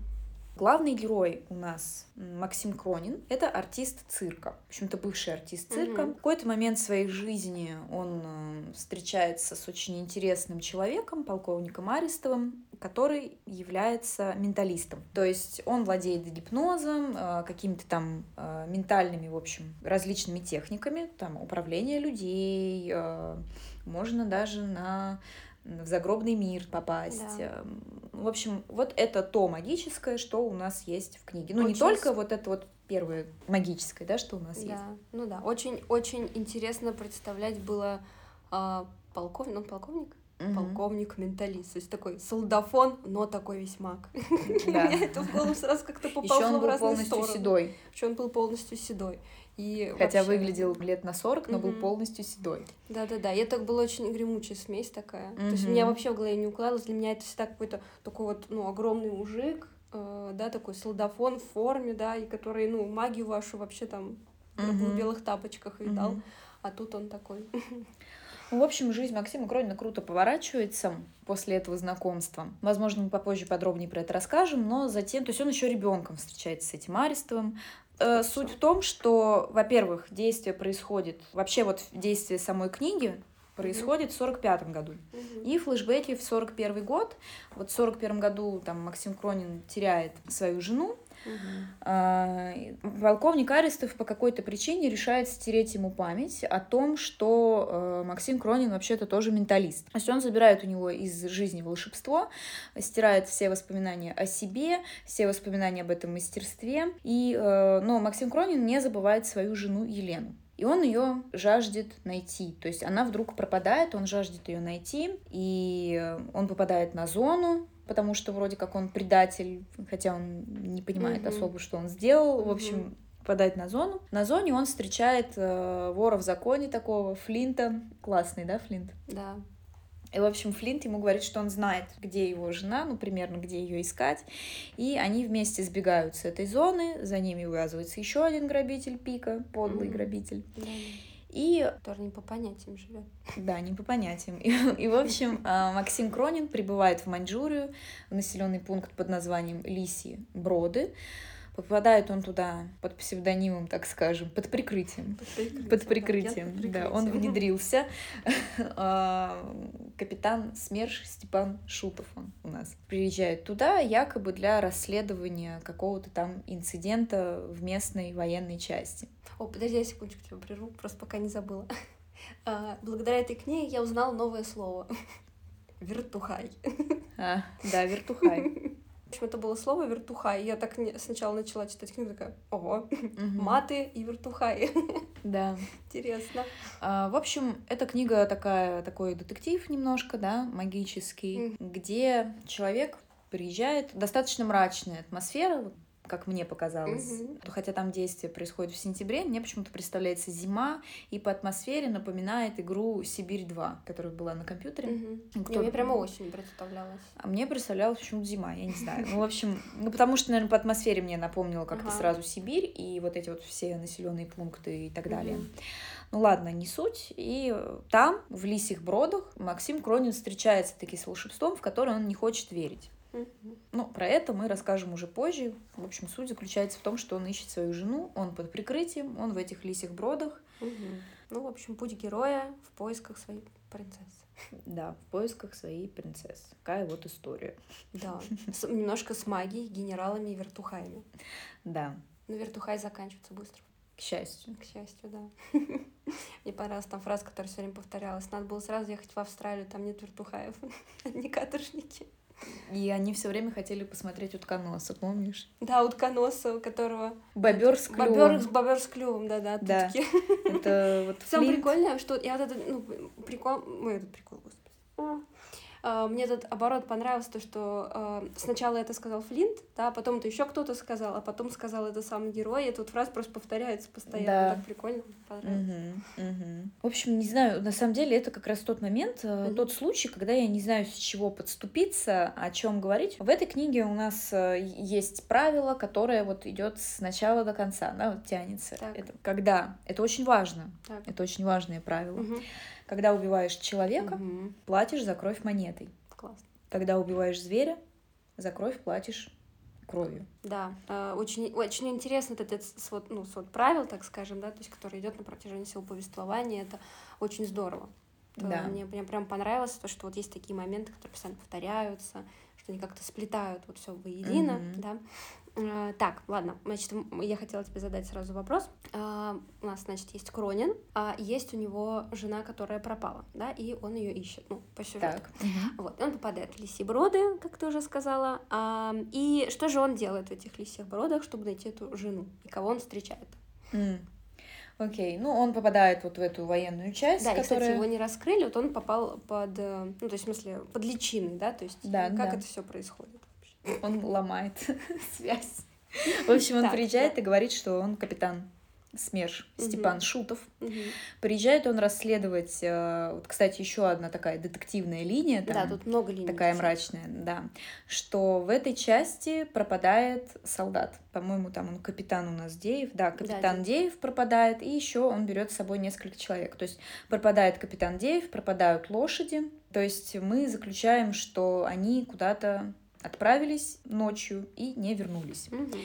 Главный герой у нас Максим Кронин. Это артист цирка. В общем-то, бывший артист цирка. Мгм. В какой-то момент своей жизни он э, встречается с очень интересным человеком, полковником Арестовым, который является менталистом. То есть он владеет гипнозом, э, какими-то там э, ментальными, в общем, различными техниками, там, управление людей, можно даже на в загробный мир попасть. Да. Эм, В общем, вот это то магическое, что у нас есть в книге. Ну, не Очень только с- вот это вот первое магическое, да, что у нас есть. Да, ну да, очень-очень интересно представлять было а, полковник, ну полковник, Мгм. полковник-менталист, то есть такой солдафон, но такой весь маг. Да. Это в голову сразу как-то Еще поползло он в был разные полностью стороны. седой. Еще он был полностью седой. И Хотя вообще- выглядел лет на 40, но был Мгм. полностью седой. Да-да-да, и это была очень гремучая смесь такая. То есть у меня вообще в голове не укладывалось, для меня это всегда какой-то такой вот, ну, огромный мужик, э, да, такой солдафон в форме, да, и который, ну, магию вашу вообще там в Мгм. белых тапочках видал, Мгм. а тут он такой. Ну, в общем, жизнь Максима Кронина круто поворачивается после этого знакомства. Возможно, мы попозже подробнее про это расскажем, но затем, то есть он еще ребенком встречается с этим Арестовым. Э, Суть в том, что, во-первых, действие происходит, вообще вот действие самой книги происходит в 45 году. Мгм. И флешбеки в 41 год. Вот в 41 году там Максим Кронин теряет свою жену, И Полковник Арестов по какой-то причине решает стереть ему память о том, что э, Максим Кронин вообще-то тоже менталист. То есть он забирает у него из жизни волшебство, стирает все воспоминания о себе, все воспоминания об этом мастерстве. И, э, но Максим Кронин не забывает свою жену Елену. И он ее жаждет найти. То есть она вдруг пропадает, он жаждет ее найти, и э, он попадает на зону, потому что вроде как он предатель, хотя он не понимает Мгм. особо, что он сделал. В Мгм. общем, попадает на зону. На зоне он встречает э, вора в законе такого, Флинта. Классный, да, Флинт? Да. И, в общем, Флинт ему говорит, что он знает, где его жена, ну, примерно, где ее искать. И они вместе сбегают с этой зоны. За ними увязывается еще один грабитель Пика, подлый Мгм. грабитель. да. И Который не по понятиям живет. да, не по понятиям. И, и, в общем, а, Максим Кронин прибывает в Маньчжурию, в населенный пункт под названием Лиси Броды. Попадает он туда под псевдонимом, так скажем, под прикрытием. Под прикрытием, да, он внедрился. А, Капитан СМЕРШ Степан Шутов он у нас приезжает туда якобы для расследования какого-то там инцидента в местной военной части. О, подожди, я секундочку тебя прерву, просто пока не забыла. А, Благодаря этой книге я узнала новое слово. Вертухай. А, да, вертухай. В общем, это было слово вертухай. Я так не- сначала начала читать книгу, такая, ого, Мгм. маты и вертухай. Да. Интересно. А, В общем, эта книга такая, такой детектив немножко, да, магический, где человек приезжает, достаточно мрачная атмосфера, как мне показалось. Мгм. Хотя там действие происходит в сентябре, мне почему-то представляется зима, и по атмосфере напоминает игру «Сибирь-2», которая была на компьютере. Не, кто- Мне прямо осень представлялась. А мне представлялась почему-то зима, я не знаю. Ну, в общем, ну, потому что, наверное, по атмосфере мне напомнило как-то Ага. сразу Сибирь и вот эти вот все населенные пункты и так далее. Ну ладно, не суть. И там, в Лисих Бродах, Максим Кронин встречается таки с волшебством, в которое он не хочет верить. Мгм. Ну, про это мы расскажем уже позже. В общем, суть заключается в том, что он ищет свою жену, он под прикрытием, он в этих Лисих Бродах, Мгм. Ну, в общем, путь героя в поисках своей принцессы. да, в поисках своей принцессы. Такая вот история. Да. С- немножко с магией, генералами и вертухаями. Да, Но вертухай заканчивается быстро, к счастью. к счастью, да. Мне понравилась там фраза, которая все время повторялась. Надо было сразу ехать в Австралию, там нет вертухаев, не каторжники. И они все время хотели посмотреть утконоса, помнишь? Да, утконоса, у которого... Бобер с клювом. Бобер, с бобер с клювом, да-да, Да. Это вот Самое прикольное, что я вот этот, ну, прикол, ой, этот прикол, господи. А, мне тут оборот понравилось то, что э, сначала это сказал Флинт, да, потом это еще кто-то сказал, а потом сказал это сам герой, и тут фраза просто повторяется постоянно. Да. Так прикольно, понравилось. Угу, угу. В общем, не знаю, на самом деле это как раз тот момент, угу. тот случай, когда я не знаю, с чего подступиться, о чем говорить. В этой книге у нас э, есть правило, которое вот идет с начала до конца, да, вот тянется. Так. Это когда это очень важно. Так. Это очень важное правило. Угу. Когда убиваешь человека, угу. платишь за кровь монетой. Классно. Когда убиваешь зверя, за кровь платишь кровью. Да, э, очень, очень интересно этот свод, ну, свод правил, так скажем, да, то есть, который идет на протяжении всего повествования, это очень здорово. Это да. Мне, мне прям понравилось то, что вот есть такие моменты, которые постоянно повторяются, что они как-то сплетают вот все воедино, mm-hmm. да. Э, так, ладно, значит, я хотела тебе задать сразу вопрос. Э, у нас, значит, есть Кронин, а есть у него жена, которая пропала, да, и он ее ищет, ну, по сюжету. Так. Вот, и он попадает в лисьи броды, как ты уже сказала. А, и что же он делает в этих лисьих бродах, чтобы найти эту жену? И кого он встречает? Mm. Окей, ну он попадает вот в эту военную часть, да, которая... и, кстати, его не раскрыли, вот он попал под, э, ну, то есть, в смысле, под личиной, да, то есть, да, как да. это все происходит? Он ломает связь. В общем, он приезжает и говорит, что он капитан СМЕРШ, Степан Шутов. Приезжает он расследовать, э, вот, кстати, еще одна такая детективная линия. Там, да, тут много линий. Такая мрачная, да. Что в этой части пропадает солдат. По-моему, там он капитан у нас Деев. Да, капитан да, Деев пропадает, и еще он берет с собой несколько человек. То есть пропадает капитан Деев, пропадают лошади. То есть мы заключаем, что они куда-то отправились ночью и не вернулись. Угу.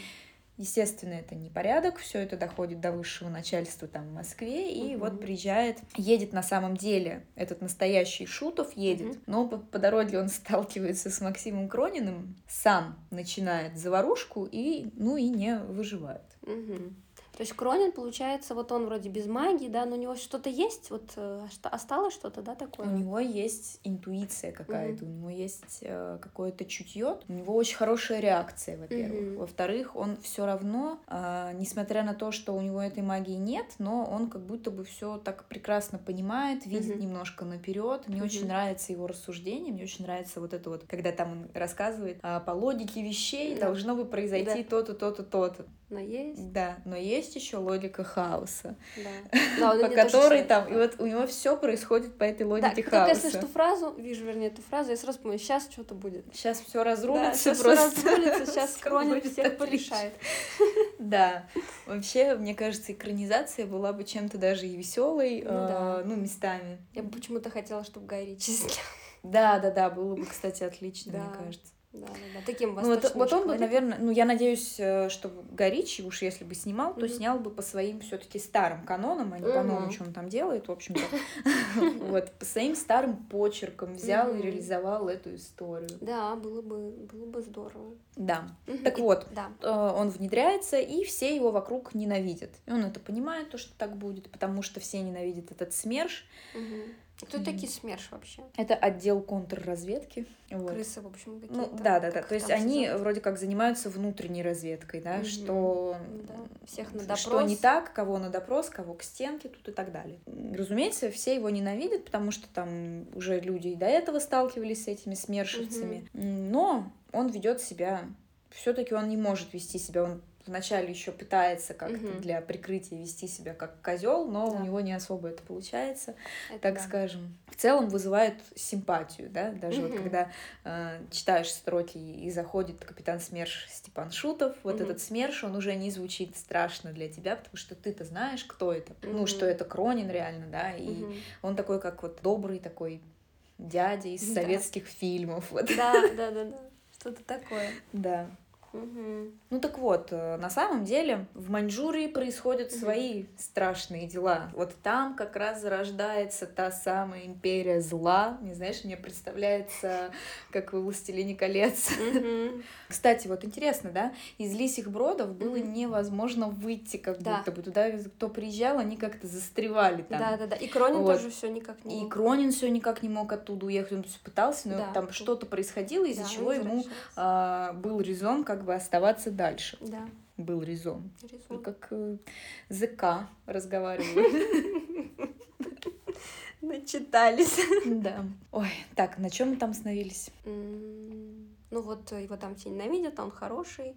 Естественно, это не порядок, все это доходит до высшего начальства там в Москве, и угу. вот приезжает, едет на самом деле, этот настоящий Шутов едет, угу. но по, по дороге он сталкивается с Максимом Крониным, сам начинает заварушку и, ну и не выживает. Угу. То есть Кронин, получается, вот он вроде без магии, да, но у него что-то есть, вот э, осталось что-то, да, такое? У него есть интуиция какая-то, угу. у него есть э, какое-то чутье, у него очень хорошая реакция, во-первых. Угу. Во-вторых, он все равно, э, несмотря на то, что у него этой магии нет, но он как будто бы все так прекрасно понимает, видит угу. немножко наперед. Мне угу. очень нравится его рассуждение, мне очень нравится вот это вот, когда там он рассказывает а, по логике вещей да. должно бы произойти то-то, то-то, то-то. Но есть. Да, но есть еще логика хаоса. Да. по которой там, и вот у него все происходит по этой логике да, хаоса. Только я слышу фразу, вижу, вернее, эту фразу, я сразу понимаю, сейчас что-то будет. Сейчас все разрулится да, просто. Все разрулится, сейчас Кронин всех порешает. Да. Вообще, мне кажется, экранизация была бы чем-то даже и веселой, ну, да. ну местами. Я бы почему-то хотела, чтобы Гай Ричи Да, да, да, было бы, кстати, отлично, мне кажется. Да, да, да. Таким ну, вот, вот он бы, наверное, ну, я надеюсь, э, что Горичи уж если бы снимал, то mm-hmm. снял бы по своим все-таки старым канонам, а не mm-hmm. по новому, что он там делает, в общем-то. Вот, по своим старым почеркам взял и реализовал эту историю. Да, было бы, было бы здорово. Да. Так вот, э, он внедряется, и все его вокруг ненавидят. И он это понимает, то, что так будет, потому что все ненавидят этот СМЕРШ. Кто mm. такие СМЕРШ вообще? Это отдел контрразведки. Вот. Крысы, в общем, какие-то. Ну, да, да, да. То есть они зовут? вроде как занимаются внутренней разведкой, да, mm-hmm. что... Да. Всех на допрос. Что не так, кого на допрос, кого к стенке, тут и так далее. Разумеется, все его ненавидят, потому что там уже люди и до этого сталкивались с этими смершивцами. Mm-hmm. Но он ведет себя все-таки он не может вести себя, он вначале еще пытается как-то угу. для прикрытия вести себя как козел, но да. у него не особо это получается, это так да. скажем. В целом вызывает симпатию, да, даже угу. вот когда э, читаешь строки и заходит капитан СМЕРШ Степан Шутов, вот угу. этот СМЕРШ, он уже не звучит страшно для тебя, потому что ты-то знаешь, кто это, угу. ну, что это Кронин реально, да, и угу. он такой, как вот добрый такой дядя из да. советских фильмов. Вот. Да, да, да, да. Что-то такое. Да. Угу. Ну так вот, э, на самом деле в Маньчжурии происходят угу. свои страшные дела. Вот там как раз зарождается та самая империя зла. Не знаешь, мне представляется, как в «Властелине колец». Угу. Кстати, вот интересно, да, из Лисих Бродов было угу. невозможно выйти как да. будто бы. Туда кто приезжал, они как-то застревали там. Да-да-да, и Кронин вот. тоже все никак не мог. И Кронин все никак не мог оттуда уехать, он пытался, но да. там что-то происходило, из-за да, чего ему а, был резон как бы оставаться дальше. Да. Был резон. резон. Как э, ЗК разговариваю. Начитались. Да. Ой, так, на чем мы там остановились? Ну вот его там все ненавидят, он хороший.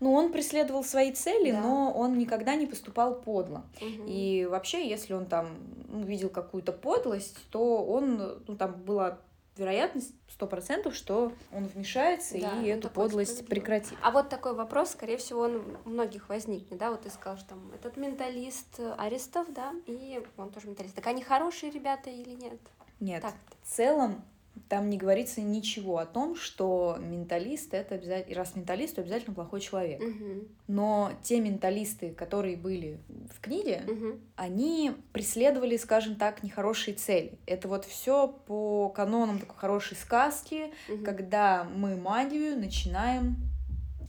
Ну, он преследовал свои цели, да. но он никогда не поступал подло. Угу. И вообще, если он там ну, видел какую-то подлость, то он, ну, там была вероятность сто процентов, что он вмешается да, и эту подлость прекратит. А вот такой вопрос, скорее всего, он у многих возникнет, да, вот ты сказал, что там этот менталист Арестов, да, и он тоже менталист. Так они хорошие ребята или нет? Нет. Так. В целом там не говорится ничего о том, что менталист это обязательно, раз менталист, то обязательно плохой человек. Угу. Но те менталисты, которые были в книге, угу. они преследовали, скажем так, нехорошие цели. Это вот все по канонам такой хорошей сказки, угу. когда мы магию начинаем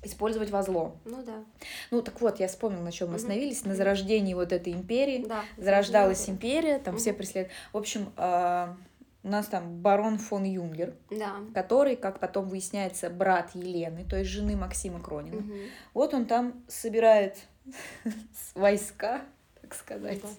использовать во зло. Ну да. Ну так вот, я вспомнила, на чем мы остановились, на зарождении вот этой империи. Да. Зарождалась империя, там угу. все преследуют. В общем, э, у нас там барон фон Юнгер, да. который, как потом выясняется, брат Елены, то есть жены Максима Кронина. Угу. Вот он там собирает войска, так сказать. Да.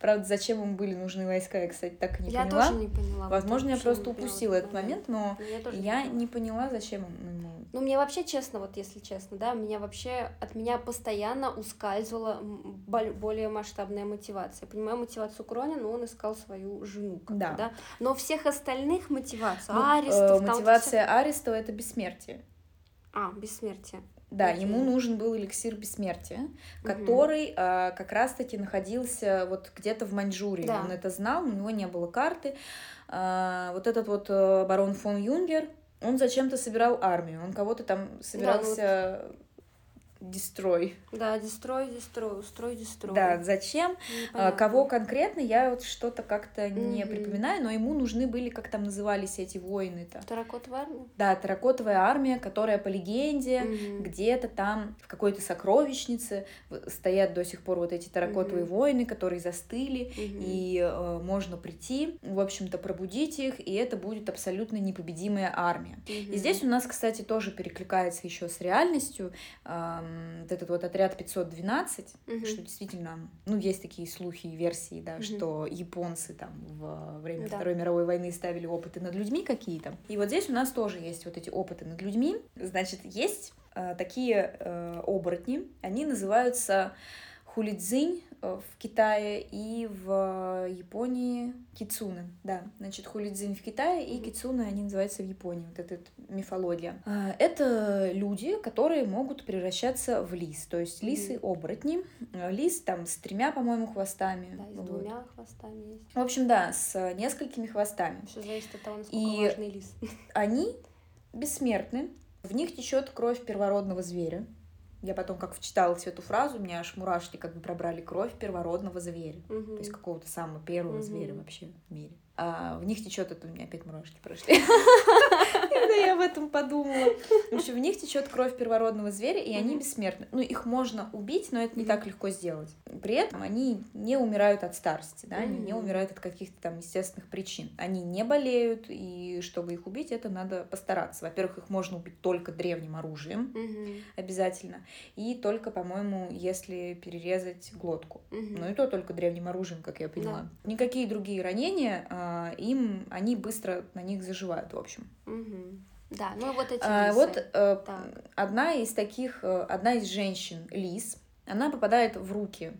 Правда, зачем им были нужны войска, я, кстати, так и не я поняла. Я тоже не поняла. Возможно, я просто упустила этот момент, но я, я не поняла, зачем ему. Ну, мне вообще, честно, вот если честно, да, меня вообще, от меня постоянно ускальзывала более масштабная мотивация. Я понимаю мотивацию Кронина, но он искал свою жену. Да. да. Но всех остальных мотиваций, ну, Арестов... Э, мотивация там, Арестова — это бессмертие. А, бессмертие. Да, ему нужен был эликсир бессмертия, угу. который а, как раз-таки находился вот где-то в Маньчжурии. Да. Он это знал, у него не было карты. А, вот этот вот а, барон фон Юнгер, он зачем-то собирал армию, он кого-то там собирался да, ну вот Дестрой. Да, дестрой, дестрой, устрой, дестрой. Да, зачем? Непонятно. Кого конкретно, я вот что-то как-то не припоминаю, но ему нужны были, как там назывались эти воины-то? Таракотовая армия? Да, таракотовая армия, которая по легенде mm-hmm. где-то там в какой-то сокровищнице стоят до сих пор вот эти таракотовые mm-hmm. воины, которые застыли, mm-hmm. и э, можно прийти, в общем-то, пробудить их, и это будет абсолютно непобедимая армия. Mm-hmm. И здесь у нас, кстати, тоже перекликается еще с реальностью. Э, вот этот вот отряд 512, угу. что действительно, ну, есть такие слухи и версии, да, угу. что японцы там во время да. Второй мировой войны ставили опыты над людьми какие-то. И вот здесь у нас тоже есть вот эти опыты над людьми. Значит, есть э, такие э, оборотни, они называются хулидзинь в Китае и в Японии кицуны, да. Значит, хулидзин в Китае и кицуны, они называются в Японии, вот эта мифология. А, это люди, которые могут превращаться в лис, то есть лисы-оборотни. Э, лис там с тремя, по-моему, хвостами. Да, и с вот. двумя хвостами есть. В общем, да, с несколькими хвостами. Все зависит от того, насколько и важный лис. они бессмертны, в них течет кровь первородного зверя. Я потом, как вчитала всю эту фразу, у меня аж мурашки как бы пробрали кровь первородного зверя. Угу. То есть какого-то самого первого угу. зверя вообще в мире а в них течет это у меня опять мурашки прошли. Я об этом подумала. В общем, в них течет кровь первородного зверя, и они бессмертны. Ну, их можно убить, но это не так легко сделать. При этом они не умирают от старости, да, они не умирают от каких-то там естественных причин. Они не болеют, и чтобы их убить, это надо постараться. Во-первых, их можно убить только древним оружием, обязательно, и только, по-моему, если перерезать глотку. Ну и то только древним оружием, как я поняла. Никакие другие ранения а, им они быстро на них заживают, в общем. Угу. Да, ну вот эти а, Вот э, одна из таких, э, одна из женщин, Лис, она попадает в руки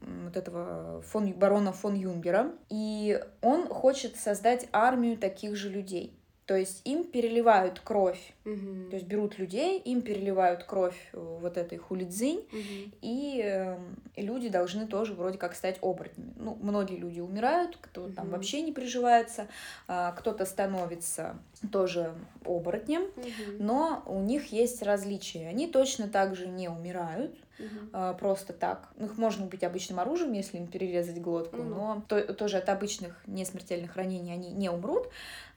вот этого фон, барона фон Юнгера, и он хочет создать армию таких же людей. То есть им переливают кровь, угу. то есть берут людей, им переливают кровь э, вот этой хулидзинь, угу. и, э, люди должны тоже вроде как стать оборотнями. Ну, многие люди умирают, кто угу. там вообще не приживается, а, кто-то становится тоже оборотнем, угу. но у них есть различия. Они точно так же не умирают, угу. просто так. Ну, их можно убить обычным оружием, если им перерезать глотку, угу. но то, тоже от обычных несмертельных ранений они не умрут.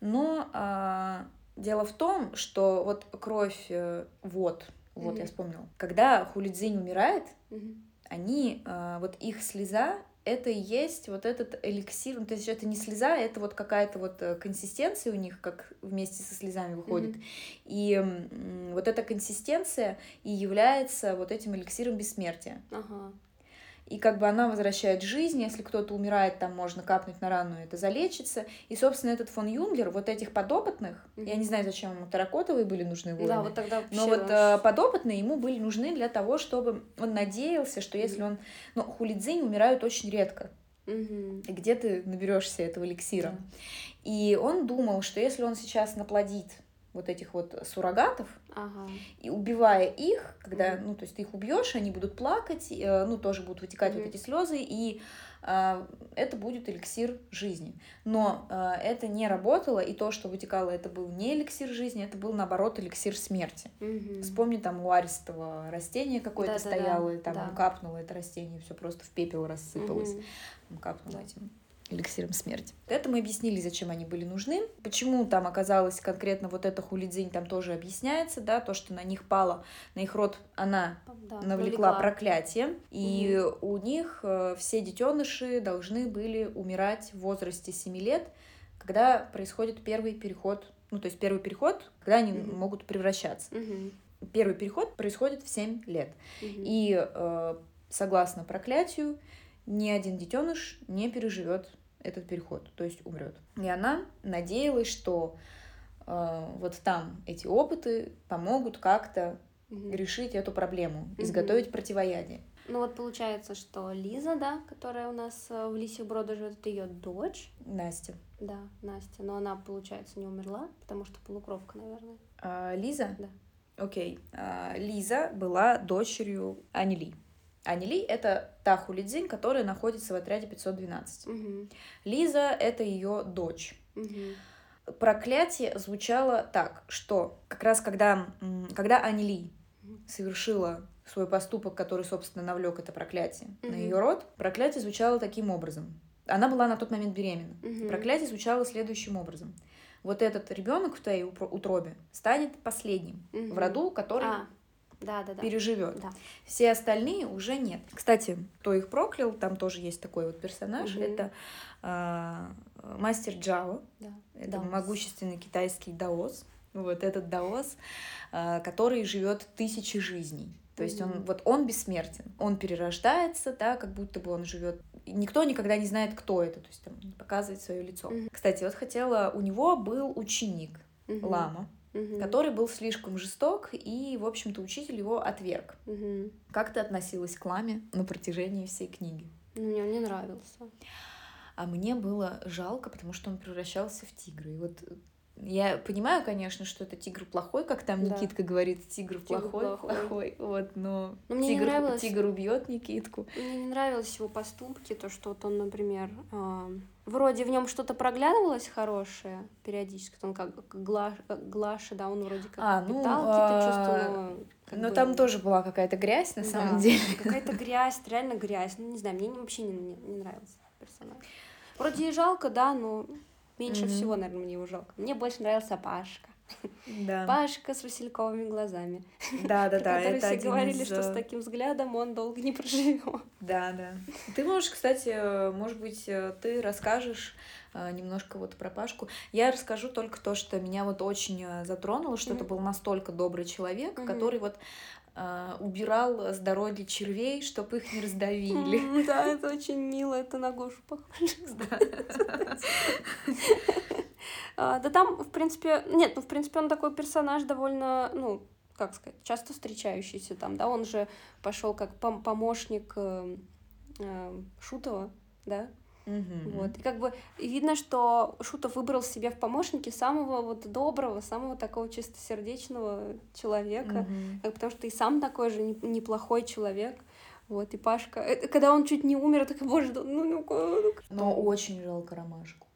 Но а, дело в том, что вот кровь, э, вот, вот угу. я вспомнила, когда хулидзинь умирает, угу. они, а, вот их слеза это и есть вот этот эликсир, ну, то есть это не слеза, это вот какая-то вот э, консистенция у них, как вместе со слезами выходит. Mm-hmm. И вот эта консистенция и является вот этим эликсиром бессмертия. Ага. И как бы она возвращает жизнь, если кто-то умирает, там можно капнуть на рану, это залечится. И, собственно, этот фон Юнглер, вот этих подопытных, mm-hmm. я не знаю, зачем ему таракотовые были нужны воины, да, вот тогда но вот э, подопытные ему были нужны для того, чтобы он надеялся, что если mm-hmm. он... Ну, хулидзинь умирают очень редко. И где ты наберешься этого эликсира? Yeah. И он думал, что если он сейчас наплодит вот этих вот суррогатов, ага. и убивая их, когда, ну, то есть ты их убьешь, они будут плакать, э, ну, тоже будут вытекать mm-hmm. вот эти слезы, и э, это будет эликсир жизни. Но э, это не работало, и то, что вытекало, это был не эликсир жизни, это был, наоборот, эликсир смерти. Mm-hmm. Вспомни, там у аристого растения какое-то да, стояло, да, да. и там да. он капнул это растение, все просто в пепел рассыпалось. Mm-hmm. Он капнул да. этим эликсиром смерти. Это мы объяснили, зачем они были нужны. Почему там оказалось конкретно вот эта хулидзинь, там тоже объясняется, да, то, что на них пало, на их род она да, навлекла, навлекла проклятие, и угу. у них э, все детеныши должны были умирать в возрасте 7 лет, когда происходит первый переход, ну, то есть первый переход, когда они угу. могут превращаться. Угу. Первый переход происходит в 7 лет. Угу. И э, согласно проклятию, ни один детеныш не переживет этот переход, то есть умрет. И она надеялась, что э, вот там эти опыты помогут как-то угу. решить эту проблему, изготовить противоядие. Ну вот получается, что Лиза, да, которая у нас э, в Лисих Брода живет, это ее дочь. Настя. Да, Настя. Но она, получается, не умерла, потому что полукровка, наверное. А, Лиза? Да. Окей. А, Лиза была дочерью Анили. Анили — это та хулидзинь, которая находится в отряде 512. Угу. Лиза — это ее дочь. Угу. Проклятие звучало так, что как раз когда, когда Анили совершила свой поступок, который, собственно, навлек это проклятие угу. на ее род, проклятие звучало таким образом. Она была на тот момент беременна. Угу. Проклятие звучало следующим образом. Вот этот ребенок в твоей утробе станет последним угу. в роду, который а да, да, да. переживет. Да. Все остальные уже нет. Кстати, кто их проклял, там тоже есть такой вот персонаж. Угу. Это э, мастер Джао. Да. Это Даос. могущественный китайский даос. Вот этот даос, э, который живет тысячи жизней. То есть он вот он бессмертен, он перерождается, да, как будто бы он живет. Никто никогда не знает, кто это, то есть там показывает свое лицо. Угу. Кстати, вот хотела, у него был ученик угу. лама, угу. который был слишком жесток, и, в общем-то, учитель его отверг. Угу. Как ты относилась к ламе на протяжении всей книги? Мне он не нравился. А мне было жалко, потому что он превращался в тигра. И вот я понимаю, конечно, что это тигр плохой, как там Да. Никитка говорит, тигр, Тигр плохой, плохой. плохой, вот, но, Но мне не тигр, нравилось- тигр убьет Никитку. Мне не нравились его поступки, то, что вот он, например, а, вроде в нем что-то проглядывалось хорошее периодически, он как Гла- Глаша, да, он вроде как А, ну, питал какие-то а, чувства, но Но бы- там тоже была какая-то грязь, на Да, самом деле. Какая-то грязь, реально грязь. Ну, не знаю, мне не- вообще не, не, не нравился персонаж. Вроде и жалко, да, но меньше Мгм. всего, наверное, мне его жалко. Мне больше нравился Пашка. Да, Пашка с васильковыми глазами. да, да, да, Которые это все говорили, из, что с э, таким взглядом он долго не проживет. Да, да. Ты можешь, кстати, может быть, э, ты расскажешь э, немножко вот про Пашку. Я расскажу только то, что меня вот очень затронуло, что это Мгм. был настолько добрый человек, Мгм. который вот э, убирал с дороги червей, чтобы их не раздавили. Да, это очень мило, это на Гошу похоже. А, Да там, в принципе, нет, ну, в принципе, он такой персонаж довольно, ну, как сказать, часто встречающийся там, да, он же пошел как пом- помощник э, э, Шутова, да, Мгм. вот, и как бы видно, что Шутов выбрал себе в помощники самого вот доброго, самого такого чистосердечного человека, Мгм. Э, потому что и сам такой же не- неплохой человек. Вот, и Пашка, э, когда он чуть не умер, я такая, боже, да ну, ну, ну, Но очень жалко Ромашку.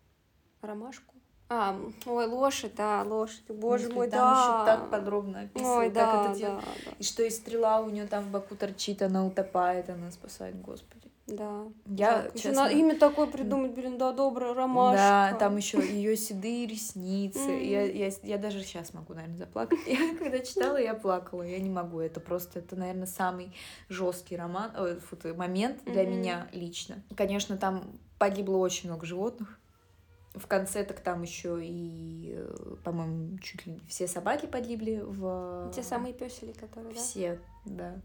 Ромашку. А, ой, лошадь, да, лошадь, боже Если мой, там да. еще так подробно описывают, Ой, да, как это да, да, И что и стрела у нее там в боку торчит, она утопает, она спасает, господи. Да. Я. Ещё честно... надо имя такое придумать, блин, да, добрая ромашка. Да, там еще ее седые ресницы. Мгм. Я, я, я даже сейчас могу, наверное, заплакать. Я когда читала, я плакала. Я не могу. Это просто, это, наверное, самый жесткий роман, ой, фу, момент для Мгм. меня лично. Конечно, там погибло очень много животных. В конце так там еще и, э, по-моему, чуть ли не все собаки погибли в... Те самые песели, которые, да? Все, да.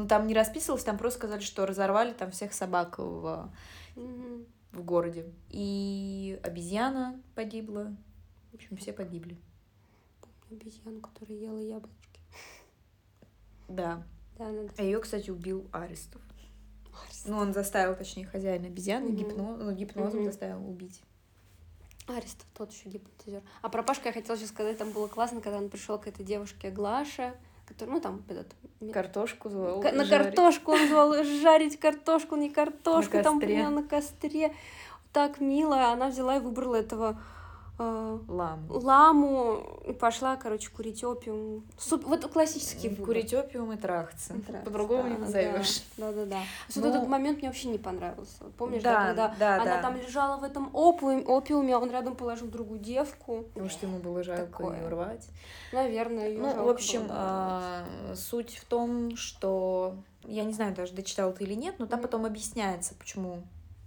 Ну, там не расписывалось, там просто сказали, что разорвали там всех собак в, Мгм. в городе. И обезьяна погибла. В общем, все погибли. Обезьяну, которая ела яблочки. Да. Да, надо. А ее, кстати, убил Арестов. Ну, он заставил, точнее, хозяина обезьяны Мгм. гипно- ну, гипнозом Мгм. заставил убить. Арестов тот еще гипнотизер. А про Пашку я хотела сейчас сказать, там было классно, когда он пришел к этой девушке Глаше, которая, ну там этот Картошку звал. На жарить. картошку он звал жарить картошку, не картошку, там прямо на костре. Так мило, она взяла и выбрала этого э, Ламу. ламу, пошла, короче, курить опиум. Суп... Вот классический выбор. Курить опиум и трахаться. Трахаться, По-другому не да, назовешь. Да, да, да. Вот Ну, этот момент мне вообще не понравился. Вот Помнишь, да, да, когда да, она да. там лежала в этом опиуме, опиуме, а он рядом положил другую девку. Может, ему было жалко Такое. ее рвать. Наверное, ее Ну, в общем, а, суть в том, что я не знаю, даже дочитала ты или нет, но там потом объясняется, почему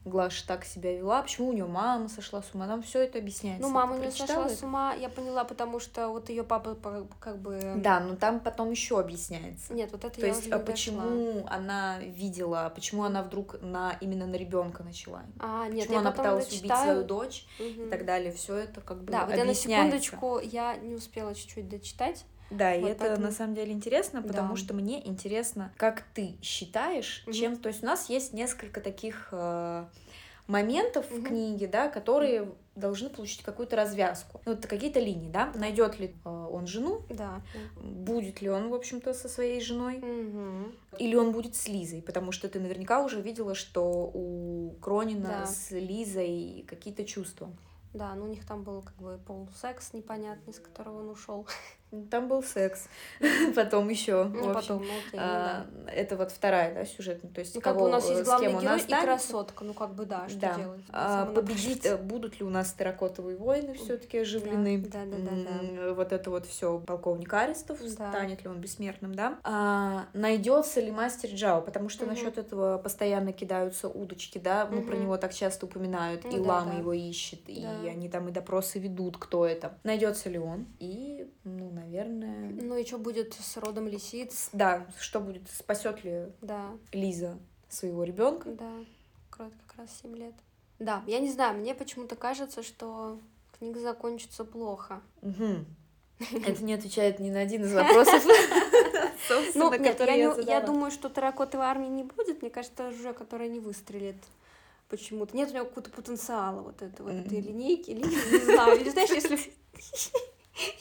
Глаша так себя вела, почему у нее мама сошла с ума. Там все это объясняется. Ну, мама прочитала сошла это? с ума, я поняла, потому что вот ее папа как бы... Да, но там потом еще объясняется. Нет, вот это То я есть, уже а не дошла. почему она видела, почему она вдруг на именно на ребенка начала? А, нет, почему я она пыталась убить дочитаю. свою дочь Мгм. и так далее. Все это как бы Да, вот я на секундочку, я не успела чуть-чуть дочитать. Да, и Вот это поэтому- на самом деле интересно, потому Да. что мне интересно, как ты считаешь, Мгм. чем. То есть у нас есть несколько таких э, моментов в Мгм. книге, да, которые должны получить какую-то развязку. Ну, это какие-то линии, да? Найдет ли э, он жену, Да. будет ли он, в общем-то, со своей женой, Мгм. или он будет с Лизой, потому что ты наверняка уже видела, что у Кронина Да. с Лизой какие-то чувства. Да, ну у них там был как бы полусекс непонятный, с которого он ушел. Там был секс, потом еще. Ну, потом, ну, окей, ну да. Это вот вторая, да, сюжетная. То есть Ну, как кого, бы у нас э, есть главный герой и останется. красотка. Ну, как бы да, что Да. делать? А, Само победит, напрашивается. э, будут ли у нас терракотовые войны все-таки оживлены? Да, да, да, да, М, Вот это вот все полковник Арестов, Да. станет ли он бессмертным, да? А, найдется ли мастер Джао? Потому что Мгм. насчет этого постоянно кидаются удочки, да? Ну, про Мгм. него так часто упоминают, и Ну да, Лама да. его ищет, и Да. они там и допросы ведут, кто это. Найдется ли он? И, ну, наверное. Ну и что будет с родом лисиц? Да, что будет, спасет ли Да, Лиза своего ребенка? да, как как раз 7 лет. Да, я не знаю, мне почему-то кажется, что книга закончится плохо. Это не отвечает ни на один из вопросов, Ну, нет, я, я я думаю, что терракотовой армии не будет. Мне кажется, уже которая не выстрелит почему-то. Нет у него какого-то потенциала вот этого, этой Мгм. линейки. Линии, не знаю. Или знаешь, если...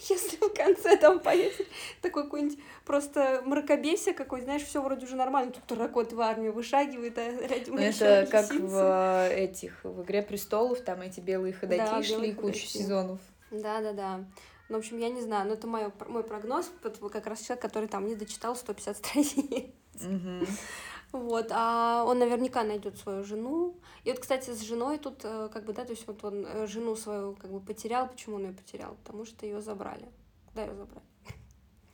Если в конце там появится такой какой-нибудь просто мракобесие какой, знаешь, все вроде уже нормально, тут терракот в армию вышагивает, а рядом Ну, это как в э, этих, в «Игре престолов», там эти белые ходоки Да, шли белые кучу ходоки. сезонов. Да-да-да. Ну, в общем, я не знаю, но это мой, мой прогноз, как раз человек, который там не дочитал 150 страниц. Мгм. Вот, а он наверняка найдет свою жену. И вот, кстати, с женой тут, э, как бы, да, то есть вот он э, жену свою как бы потерял. Почему он ее потерял? Потому что ее забрали. Куда ее забрали?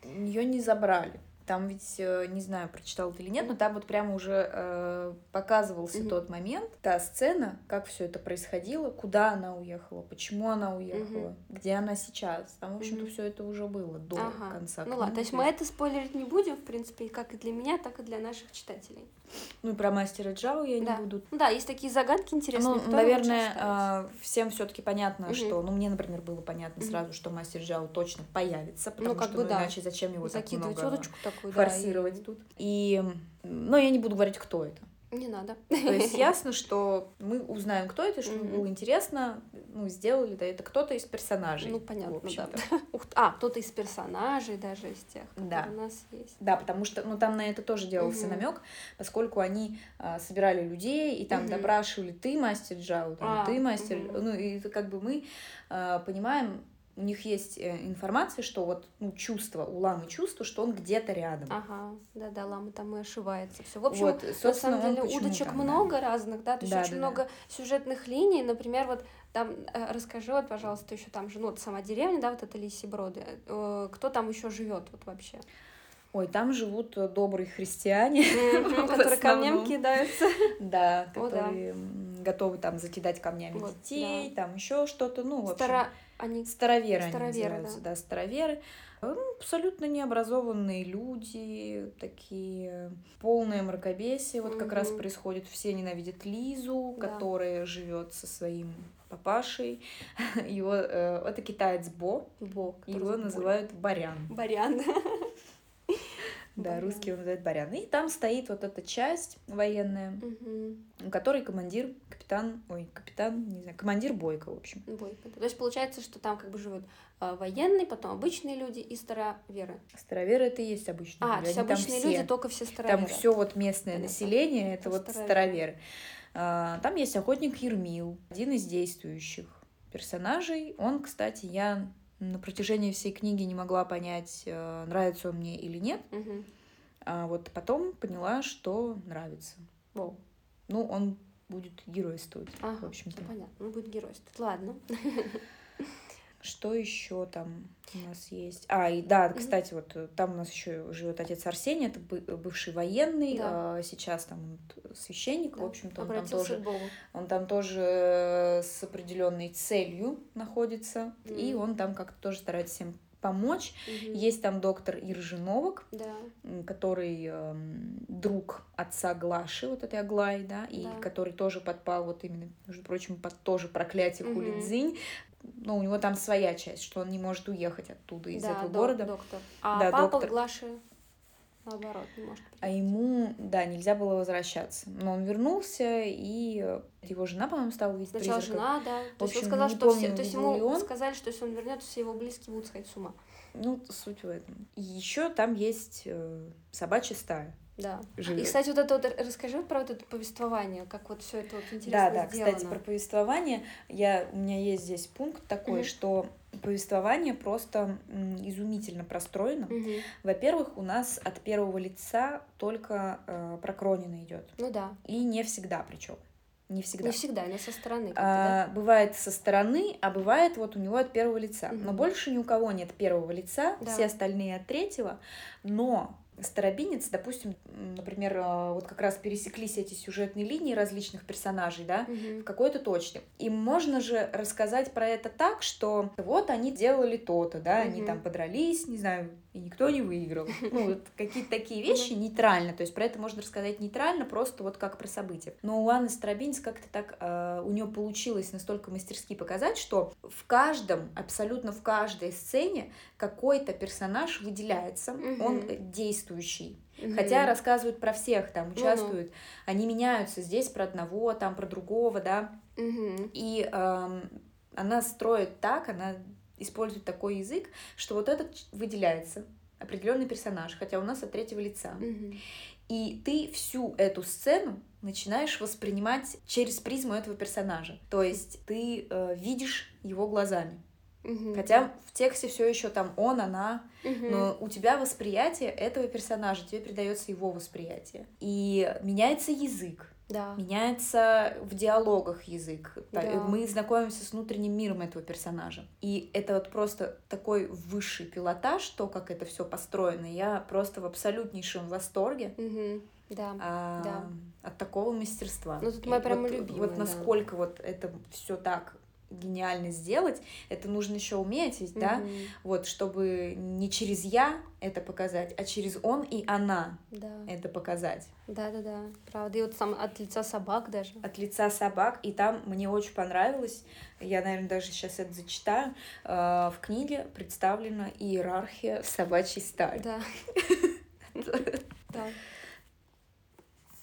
Ее не забрали. Там ведь, э, не знаю, прочитал ты или нет, но там вот прямо уже э, показывался Мгм. тот момент, та сцена, как все это происходило, куда она уехала, почему она уехала, где она сейчас. Там, в общем-то, Мгм. все это уже было до Ага. конца. Ну ладно, то есть мы это спойлерить не будем, в принципе, как и для меня, так и для наших читателей. Ну и про мастера Джао я Да. не буду Ну да, есть такие загадки интересные, Ну, наверное, а, всем все-таки понятно, Мгм. что, ну, мне, например, было понятно Мгм. сразу, что мастер Джао точно появится, потому как что, бы ну, да. иначе зачем его так много такую, да, и- форсировать тут. И, но я не буду говорить, кто это. Не надо. То есть ясно, что мы узнаем, кто это, чтобы Мгм. было интересно, ну, сделали, да, это кто-то из персонажей. Ну, понятно, да. Ух А, кто-то из персонажей даже из тех, которые Да. у нас есть. Да, потому что, ну, там на это тоже делался Мгм. намек, поскольку они а, собирали людей и там Мгм. допрашивали, ты мастер Джао, там, А, ты мастер, мгм. ну, и как бы мы а, понимаем, у них есть э, информация, что вот, ну, чувство, у ламы чувство, что он где-то рядом. Ага, да-да, лама там и ошивается. Все. В общем, вот, на самом деле удочек там, да. много разных, да, то есть Да, очень да, да. много сюжетных линий. Например, вот там э, расскажи, вот, пожалуйста, еще там же, ну, вот сама деревня, да, вот это Лиси Броды. э, Кто там еще живет вот вообще? Ой, там живут добрые христиане, Которые камнем основном. кидаются. да, да. которые готовы там закидать камнями детей, там еще что-то, ну, в общем. Они Староверы, Староверы, они называются, да, староверы. Ну, абсолютно необразованные люди, такие полное мракобесие. Вот как раз происходит. Все ненавидят Лизу, Да. которая живет со своим папашей. Его, э, это китаец Бо, Бог. его называют Барян. Барян. Да, Барян. русские его называют Барян. И там стоит вот эта часть военная, Мгм. у которой командир, капитан, ой, капитан, не знаю, командир Бойко, в общем. Бойко. То есть получается, что там как бы живут а, военные, потом обычные люди и староверы. Староверы это и есть обычные А, люди. то есть обычные все. люди, только все староверы. Там все вот местное Понятно. население, это Это вот староверы. староверы. А, Там есть охотник Ермил, один из действующих персонажей. Он, кстати, я на протяжении всей книги не могла понять, э, нравится он мне или нет. Мгм. А вот потом поняла, что нравится. Воу. Ну, он будет геройствовать, Ага, в общем-то. понятно. Ну, будет геройствовать. Ладно. Что еще там у нас есть? А, и да, кстати, вот э, там у нас еще живет отец Арсений, это бы- бывший военный, Да. а сейчас там священник, в Да, общем-то, он там тоже Богу. Он там тоже э, с определенной целью находится, и Мгм. он там как-то тоже старается всем помочь. Мгм. Есть там доктор Иржи Новак, Да. который эм, друг отца Глаши, вот этой Аглаи, да, и Да. который тоже подпал вот именно, между прочим, под тоже проклятие Мгм. Хулидзинь. Ну, у него там своя часть, что он не может уехать оттуда, из да, этого док- города. доктор. А Да, папа доктор. Глаши наоборот не может. А ему, да, нельзя было возвращаться. Но он вернулся, и э, его жена, по-моему, стала видеть Сначала призрака. жена, да. То есть общем, он сказал, что все, помню, то есть ему он. сказали, что если он вернется, все его близкие будут сходить с ума. Ну, суть в этом. Еще там есть э, собачья стая. Да. И, живет. кстати, вот это вот расскажи вот про вот это повествование, как вот все это вот Да, интересно да, сделано. кстати, про повествование. Я, у меня есть здесь пункт такой, Мгм. что повествование просто изумительно простроено. Мгм. Во-первых, у нас от первого лица только э, про Кронина идет. Ну да. И не всегда причем. Не всегда. Не всегда, но со стороны. как-то, да? А, бывает со стороны, а бывает вот у него от первого лица. Но Мгм. больше ни у кого нет первого лица, Да. все остальные от третьего. Но Старобинец, допустим, например, а, вот как раз пересеклись эти сюжетные линии различных персонажей, да, Мгм. в какой-то точке. И можно же рассказать про это так, что вот они делали то-то, да, они Мгм. там подрались, не знаю, и никто не выиграл. Ну, вот какие-то такие вещи нейтрально, то есть про это можно рассказать нейтрально, просто вот как про события. Но у Анны Старобинец как-то так, э, у нее получилось настолько мастерски показать, что в каждом, абсолютно в каждой сцене какой-то персонаж выделяется, Мгм. он э, действующий. Мгм. Хотя рассказывают про всех, там Ну-ну. участвуют, они меняются здесь про одного, там про другого, да. Мгм. И эм, она строит так, она использует такой язык, что вот этот выделяется определенный персонаж, хотя у нас от третьего лица. Мгм. И ты всю эту сцену начинаешь воспринимать через призму этого персонажа. То есть ты э, видишь его глазами. Мгм. Хотя в тексте все еще там он, она, Мгм. но у тебя восприятие этого персонажа, тебе передается его восприятие. И меняется язык, Да. меняется в диалогах язык. Да. Мы знакомимся с внутренним миром этого персонажа. И это вот просто такой высший пилотаж, то, как это все построено. Я просто в абсолютнейшем восторге Мгм. Да. а, Да. от такого мастерства. Ну, тут И моя прямо вот, любимая, Вот да. насколько вот это все так гениально сделать, это нужно еще уметь, ведь, да? Мгм. Вот, чтобы не через я это показать, а через он и она Да. это показать. Да, да, да. Правда. И вот сам от лица собак даже. От лица собак, и там мне очень понравилось, я, наверное, даже сейчас это зачитаю, э, в книге представлена иерархия собачьей стаи. Да. Да.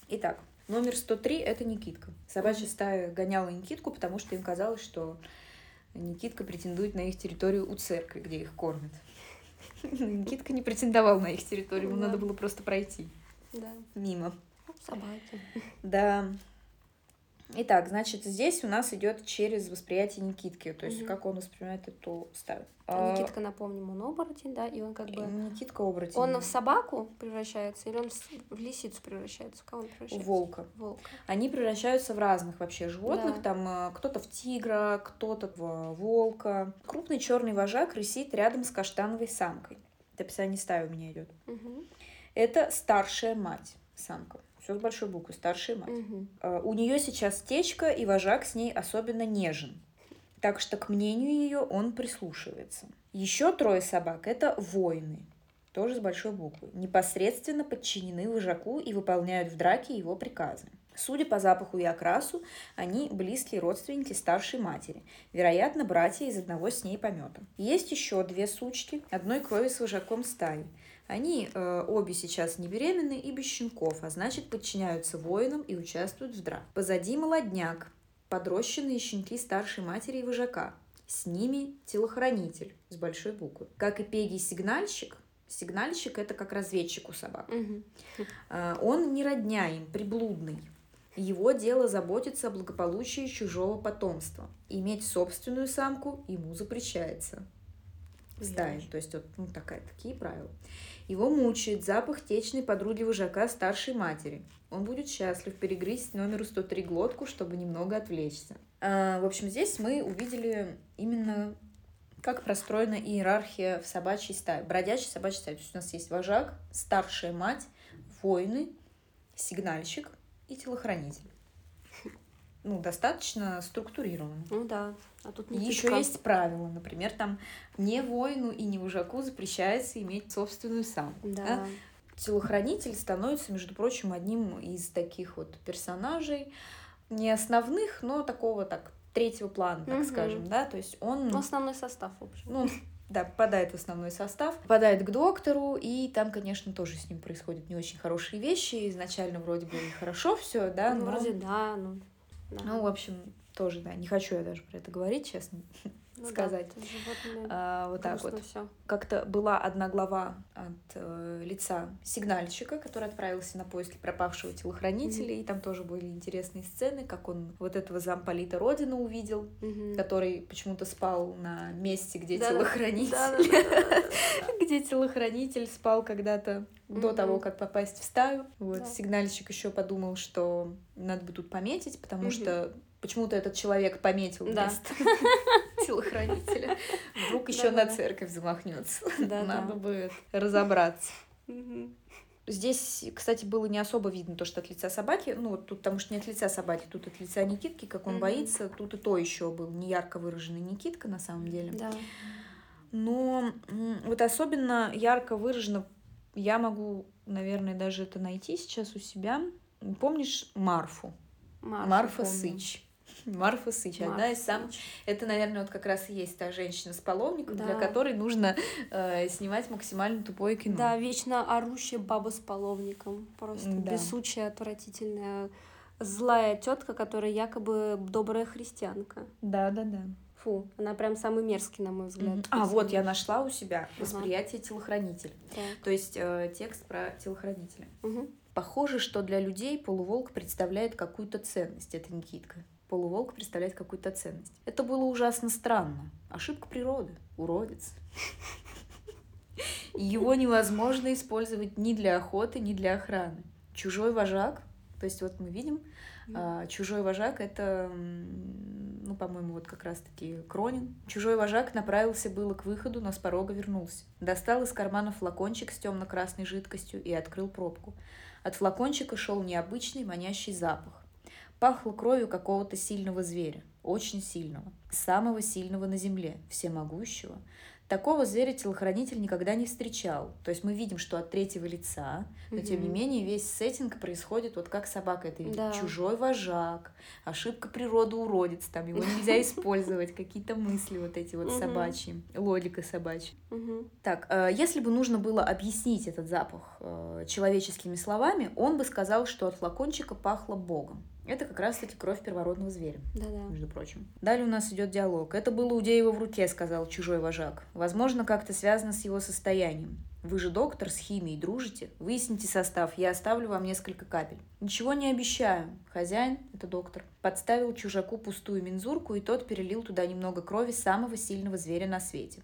Итак, номер 103 — это Никитка. Собачья стая гоняла Никитку, потому что им казалось, что Никитка претендует на их территорию у церкви, где их кормят. Никитка не претендовал на их территорию, ему надо было просто пройти Да. мимо. Ну, Собаки. Да. Итак, значит, здесь у нас идет через восприятие Никитки, то есть Мгм. как он воспринимает эту стаю. А Никитка, напомним, он оборотень, да, и он как бы... Никитка оборотень. Он в собаку превращается или он в лисицу превращается? В кого он превращается? волка. Волка. Они превращаются в разных вообще животных. Да. Там э, кто-то в тигра, кто-то в волка. Крупный черный вожак рысит рядом с каштановой самкой. Это описание стаи у меня идет. Мгм. Это старшая мать, самка. Все с большой буквы, старшая мать. Э, У нее сейчас течка, и вожак с ней особенно нежен. Так что к мнению ее он прислушивается. Еще трое собак – это воины, тоже с большой буквы, непосредственно подчинены вожаку и выполняют в драке его приказы. Судя по запаху и окрасу, они близкие родственники старшей матери, вероятно, братья из одного с ней помета. Есть еще две сучки, одной крови с вожаком стаи. Они э, обе сейчас не беременны и без щенков, а значит подчиняются воинам и участвуют в драк. Позади молодняк, подрощенные щенки старшей матери и вожака. С ними телохранитель с большой буквы. Как и Пеги-сигнальщик, сигнальщик это как разведчик у собак. Мгм. А, Он не родня им, приблудный. Его дело заботиться о благополучии чужого потомства. Иметь собственную самку ему запрещается. Ясно. То есть вот ну, такая, такие правила. Его мучает запах течной подруги вожака старшей матери. Он будет счастлив перегрызть номеру 103 глотку, чтобы немного отвлечься. А, в общем, здесь мы увидели именно как простроена иерархия в собачьей стае. Бродячей собачьей стае. То есть у нас есть вожак, старшая мать, воины, сигнальщик и телохранитель. Ну, достаточно структурированно. Ну да. А тут не еще есть правила. Например, там не воину и не вожаку запрещается иметь собственную самку. Да. Телохранитель становится, между прочим, одним из таких вот персонажей, не основных, но такого так третьего плана, так Мгм. скажем, да, то есть он, Ну, основной состав, в общем. ну, да, попадает в основной состав, попадает к доктору, и там, конечно, тоже с ним происходят не очень хорошие вещи. Изначально вроде бы хорошо все, да, Ну, но, вроде да, ну. да. Ну, в общем, тоже, да, не хочу я даже про это говорить, честно. Ну да, сказать. с животными А, вот так вот. всё. Как-то была одна глава от э, лица сигнальщика, который отправился на поиски пропавшего телохранителя, и там тоже были интересные сцены, как он вот этого замполита Родина увидел, Мгм. который почему-то спал на месте, где Да-да. телохранитель, где телохранитель спал когда-то до того, как попасть в стаю. Вот Да. сигнальщик еще подумал, что надо бы тут пометить, потому что почему-то этот человек пометил Да. место телохранителя. Вдруг еще на церковь замахнется. Надо бы разобраться. Здесь, кстати, было не особо видно то, что от лица собаки. Ну, вот тут, потому что не от лица собаки, тут от лица Никитки, как он боится. Тут и то еще был не ярко выраженный Никитка, на самом деле. Да. Но вот особенно ярко выражено, я могу, наверное, даже это найти сейчас у себя. Помнишь Марфу? Марфу Марфа помню. Сыч. Марфа Сыч, одна из самых... Это, наверное, вот как раз и есть та женщина с половником, для Да. которой нужно э, снимать максимально тупое кино. Да, вечно орущая баба с половником. Просто Да. бесучая, отвратительная, злая тетка, которая якобы добрая христианка. да, да. да. Фу, она прям самый мерзкий, на мой взгляд. Мгм. А, вот я нашла у себя Ага. восприятие телохранителя. Так. То есть э, текст про телохранителя. Мгм. Похоже, что для людей полуволк представляет какую-то ценность. Это Никитка. Полуволк представляет какую-то ценность. Это было ужасно странно. Ошибка природы. Уродец. Его невозможно использовать ни для охоты, ни для охраны. Чужой вожак, то есть вот мы видим, а, чужой вожак это, ну, по-моему, вот как раз-таки Кронин. Чужой вожак направился было к выходу, но с порога вернулся. Достал из кармана флакончик с темно-красной жидкостью и открыл пробку. От флакончика шел необычный манящий запах. Пахло кровью какого-то сильного зверя, очень сильного, самого сильного на земле, всемогущего. Такого зверя телохранитель никогда не встречал. То есть мы видим, что от третьего лица, но тем не менее весь сеттинг происходит вот как собака это видит. Да. Чужой вожак, ошибка природы уродец, там его нельзя использовать, какие-то мысли вот эти вот собачьи, логика собачья. Так, э, если бы нужно было объяснить этот запах э, человеческими словами, он бы сказал, что от флакончика пахло богом. Это как раз-таки кровь первородного зверя, Да-да. между прочим. Далее у нас идет диалог. «Это было у Деева в руке», — сказал чужой вожак. «Возможно, как-то связано с его состоянием. Вы же доктор, с химией дружите? Выясните состав, я оставлю вам несколько капель». «Ничего не обещаю». Хозяин, это доктор, подставил чужаку пустую мензурку, и тот перелил туда немного крови самого сильного зверя на свете.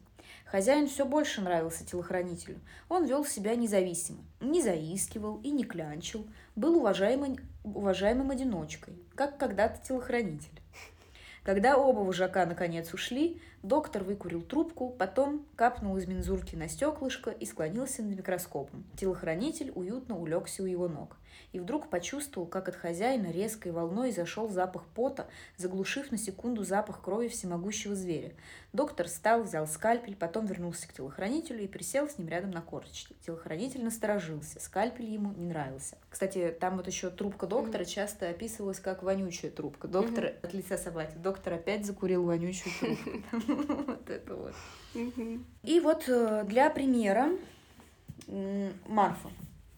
Хозяин все больше нравился телохранителю. Он вел себя независимо, не заискивал и не клянчил, был уважаемым, уважаемым одиночкой, как когда-то телохранитель. Когда оба вожака наконец ушли, Доктор выкурил трубку, потом капнул из мензурки на стеклышко и склонился над микроскопом. Телохранитель уютно улегся у его ног и вдруг почувствовал, как от хозяина резкой волной зашел запах пота, заглушив на секунду запах крови всемогущего зверя. Доктор встал, взял скальпель, потом вернулся к телохранителю и присел с ним рядом на корточке. Телохранитель насторожился, скальпель ему не нравился. Кстати, там вот еще трубка доктора часто описывалась как вонючая трубка. Доктор от лица собаки. Доктор опять закурил вонючую трубку. Вот это вот. И вот э, для примера Марфа.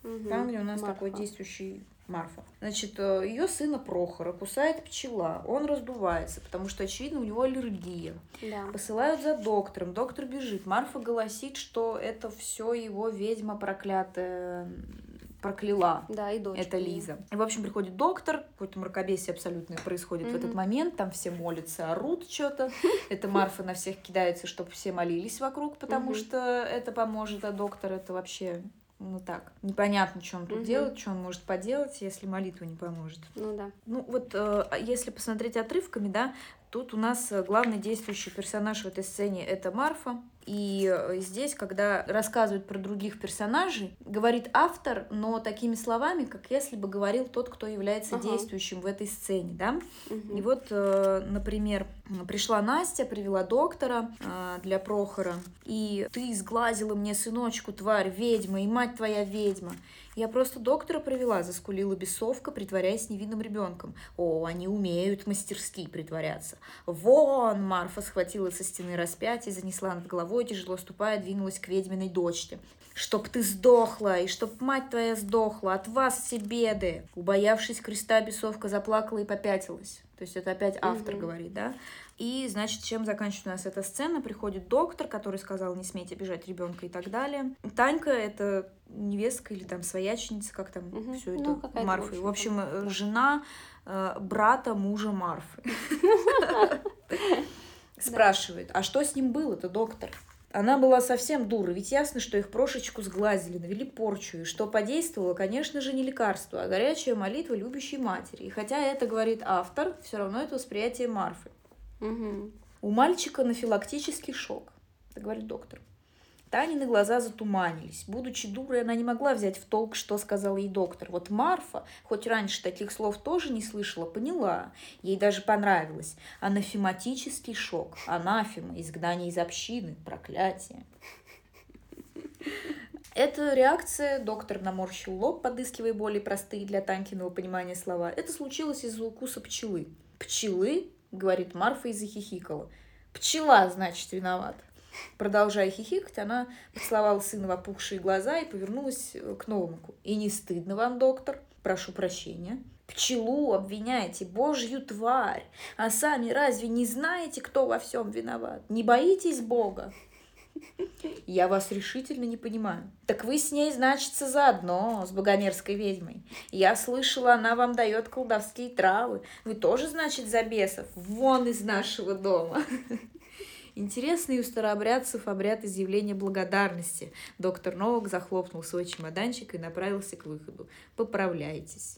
Угу. Там, где у нас Марфа. такой действующий Марфа. Значит, э, ее сына Прохора кусает пчела. Он раздувается, потому что, очевидно, у него аллергия. Да. Посылают за доктором. Доктор бежит. Марфа голосит, что это все его ведьма проклятая прокляла. Да, и дочь. Это Лиза. И, в общем, приходит доктор, какое-то мракобесие абсолютное происходит mm-hmm. в этот момент, там все молятся, орут что-то. Это Марфа на всех кидается, чтобы все молились вокруг, потому mm-hmm. что это поможет, а доктор это вообще ну так, непонятно, что он тут угу. делает, что он может поделать, если молитва не поможет. Ну да. Ну вот, э, если посмотреть отрывками, да, тут у нас э, главный действующий персонаж в этой сцене это Марфа, и э, здесь, когда рассказывают про других персонажей, говорит автор, но такими словами, как если бы говорил тот, кто является ага. действующим в этой сцене, да. Угу. И вот, э, например, пришла Настя, привела доктора э, для Прохора, и ты сглазила мне сыночку, тварь, ведьма, и мать твоя ведьма. Я просто доктора провела, заскулила бесовка, притворяясь невинным ребенком. О, они умеют мастерски притворяться. Вон! Марфа схватила со стены распятие, занесла над головой, тяжело ступая, двинулась к ведьминой дочке. Чтоб ты сдохла, и чтоб мать твоя сдохла, от вас все беды. Убоявшись креста, бесовка заплакала и попятилась. То есть это опять автор mm-hmm. говорит, да? И, значит, чем заканчивается у нас эта сцена? Приходит доктор, который сказал, не смейте обижать ребенка и так далее. Танька — это невестка или там свояченица, как там угу. все ну, это, Марфы. В общем, э, жена э, брата мужа Марфы. Спрашивает, а что с ним было-то, доктор? Она была совсем дура, ведь ясно, что их прошечку сглазили, навели порчу, и что подействовало, конечно же, не лекарство, а горячая молитва любящей матери. И хотя это говорит автор, все равно это восприятие Марфы. Угу. У мальчика анафилактический шок, это говорит доктор. Танины глаза затуманились. Будучи дурой, она не могла взять в толк, что сказал ей доктор. Вот Марфа, хоть раньше таких слов тоже не слышала, поняла. Ей даже понравилось. Анафематический шок. Анафема, изгнание из общины, проклятие. Эта реакция, доктор наморщил лоб, подыскивая более простые для Танкиного понимания слова. Это случилось из-за укуса пчелы. «Пчелы?» — говорит Марфа и захихикала. «Пчела, значит, виновата». Продолжая хихикать, она поцеловала сына в опухшие глаза и повернулась э, к Новомуку. «И не стыдно вам, доктор? Прошу прощения». Пчелу обвиняете, божью тварь. А сами разве не знаете, кто во всем виноват? Не боитесь Бога? Я вас решительно не понимаю. Так вы с ней, значится, заодно, с богомерзкой ведьмой. Я слышала, она вам дает колдовские травы. Вы тоже, значит, за бесов? Вон из нашего дома. Интересный у старообрядцев обряд изъявления благодарности. Доктор Новак захлопнул свой чемоданчик и направился к выходу. Поправляйтесь.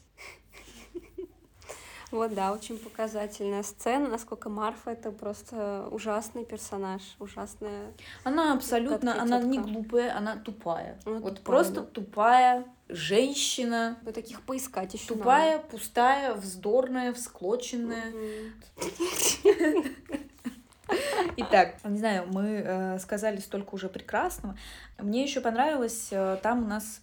Вот, да, очень показательная сцена, насколько Марфа это просто ужасный персонаж, ужасная. Она абсолютно, она не глупая, она тупая. Она вот тупая, просто да. тупая женщина. Вы таких поискать еще Тупая, надо. пустая, вздорная, всклоченная. Итак, не знаю, мы э, сказали столько уже прекрасного. Мне еще понравилось, э, там у нас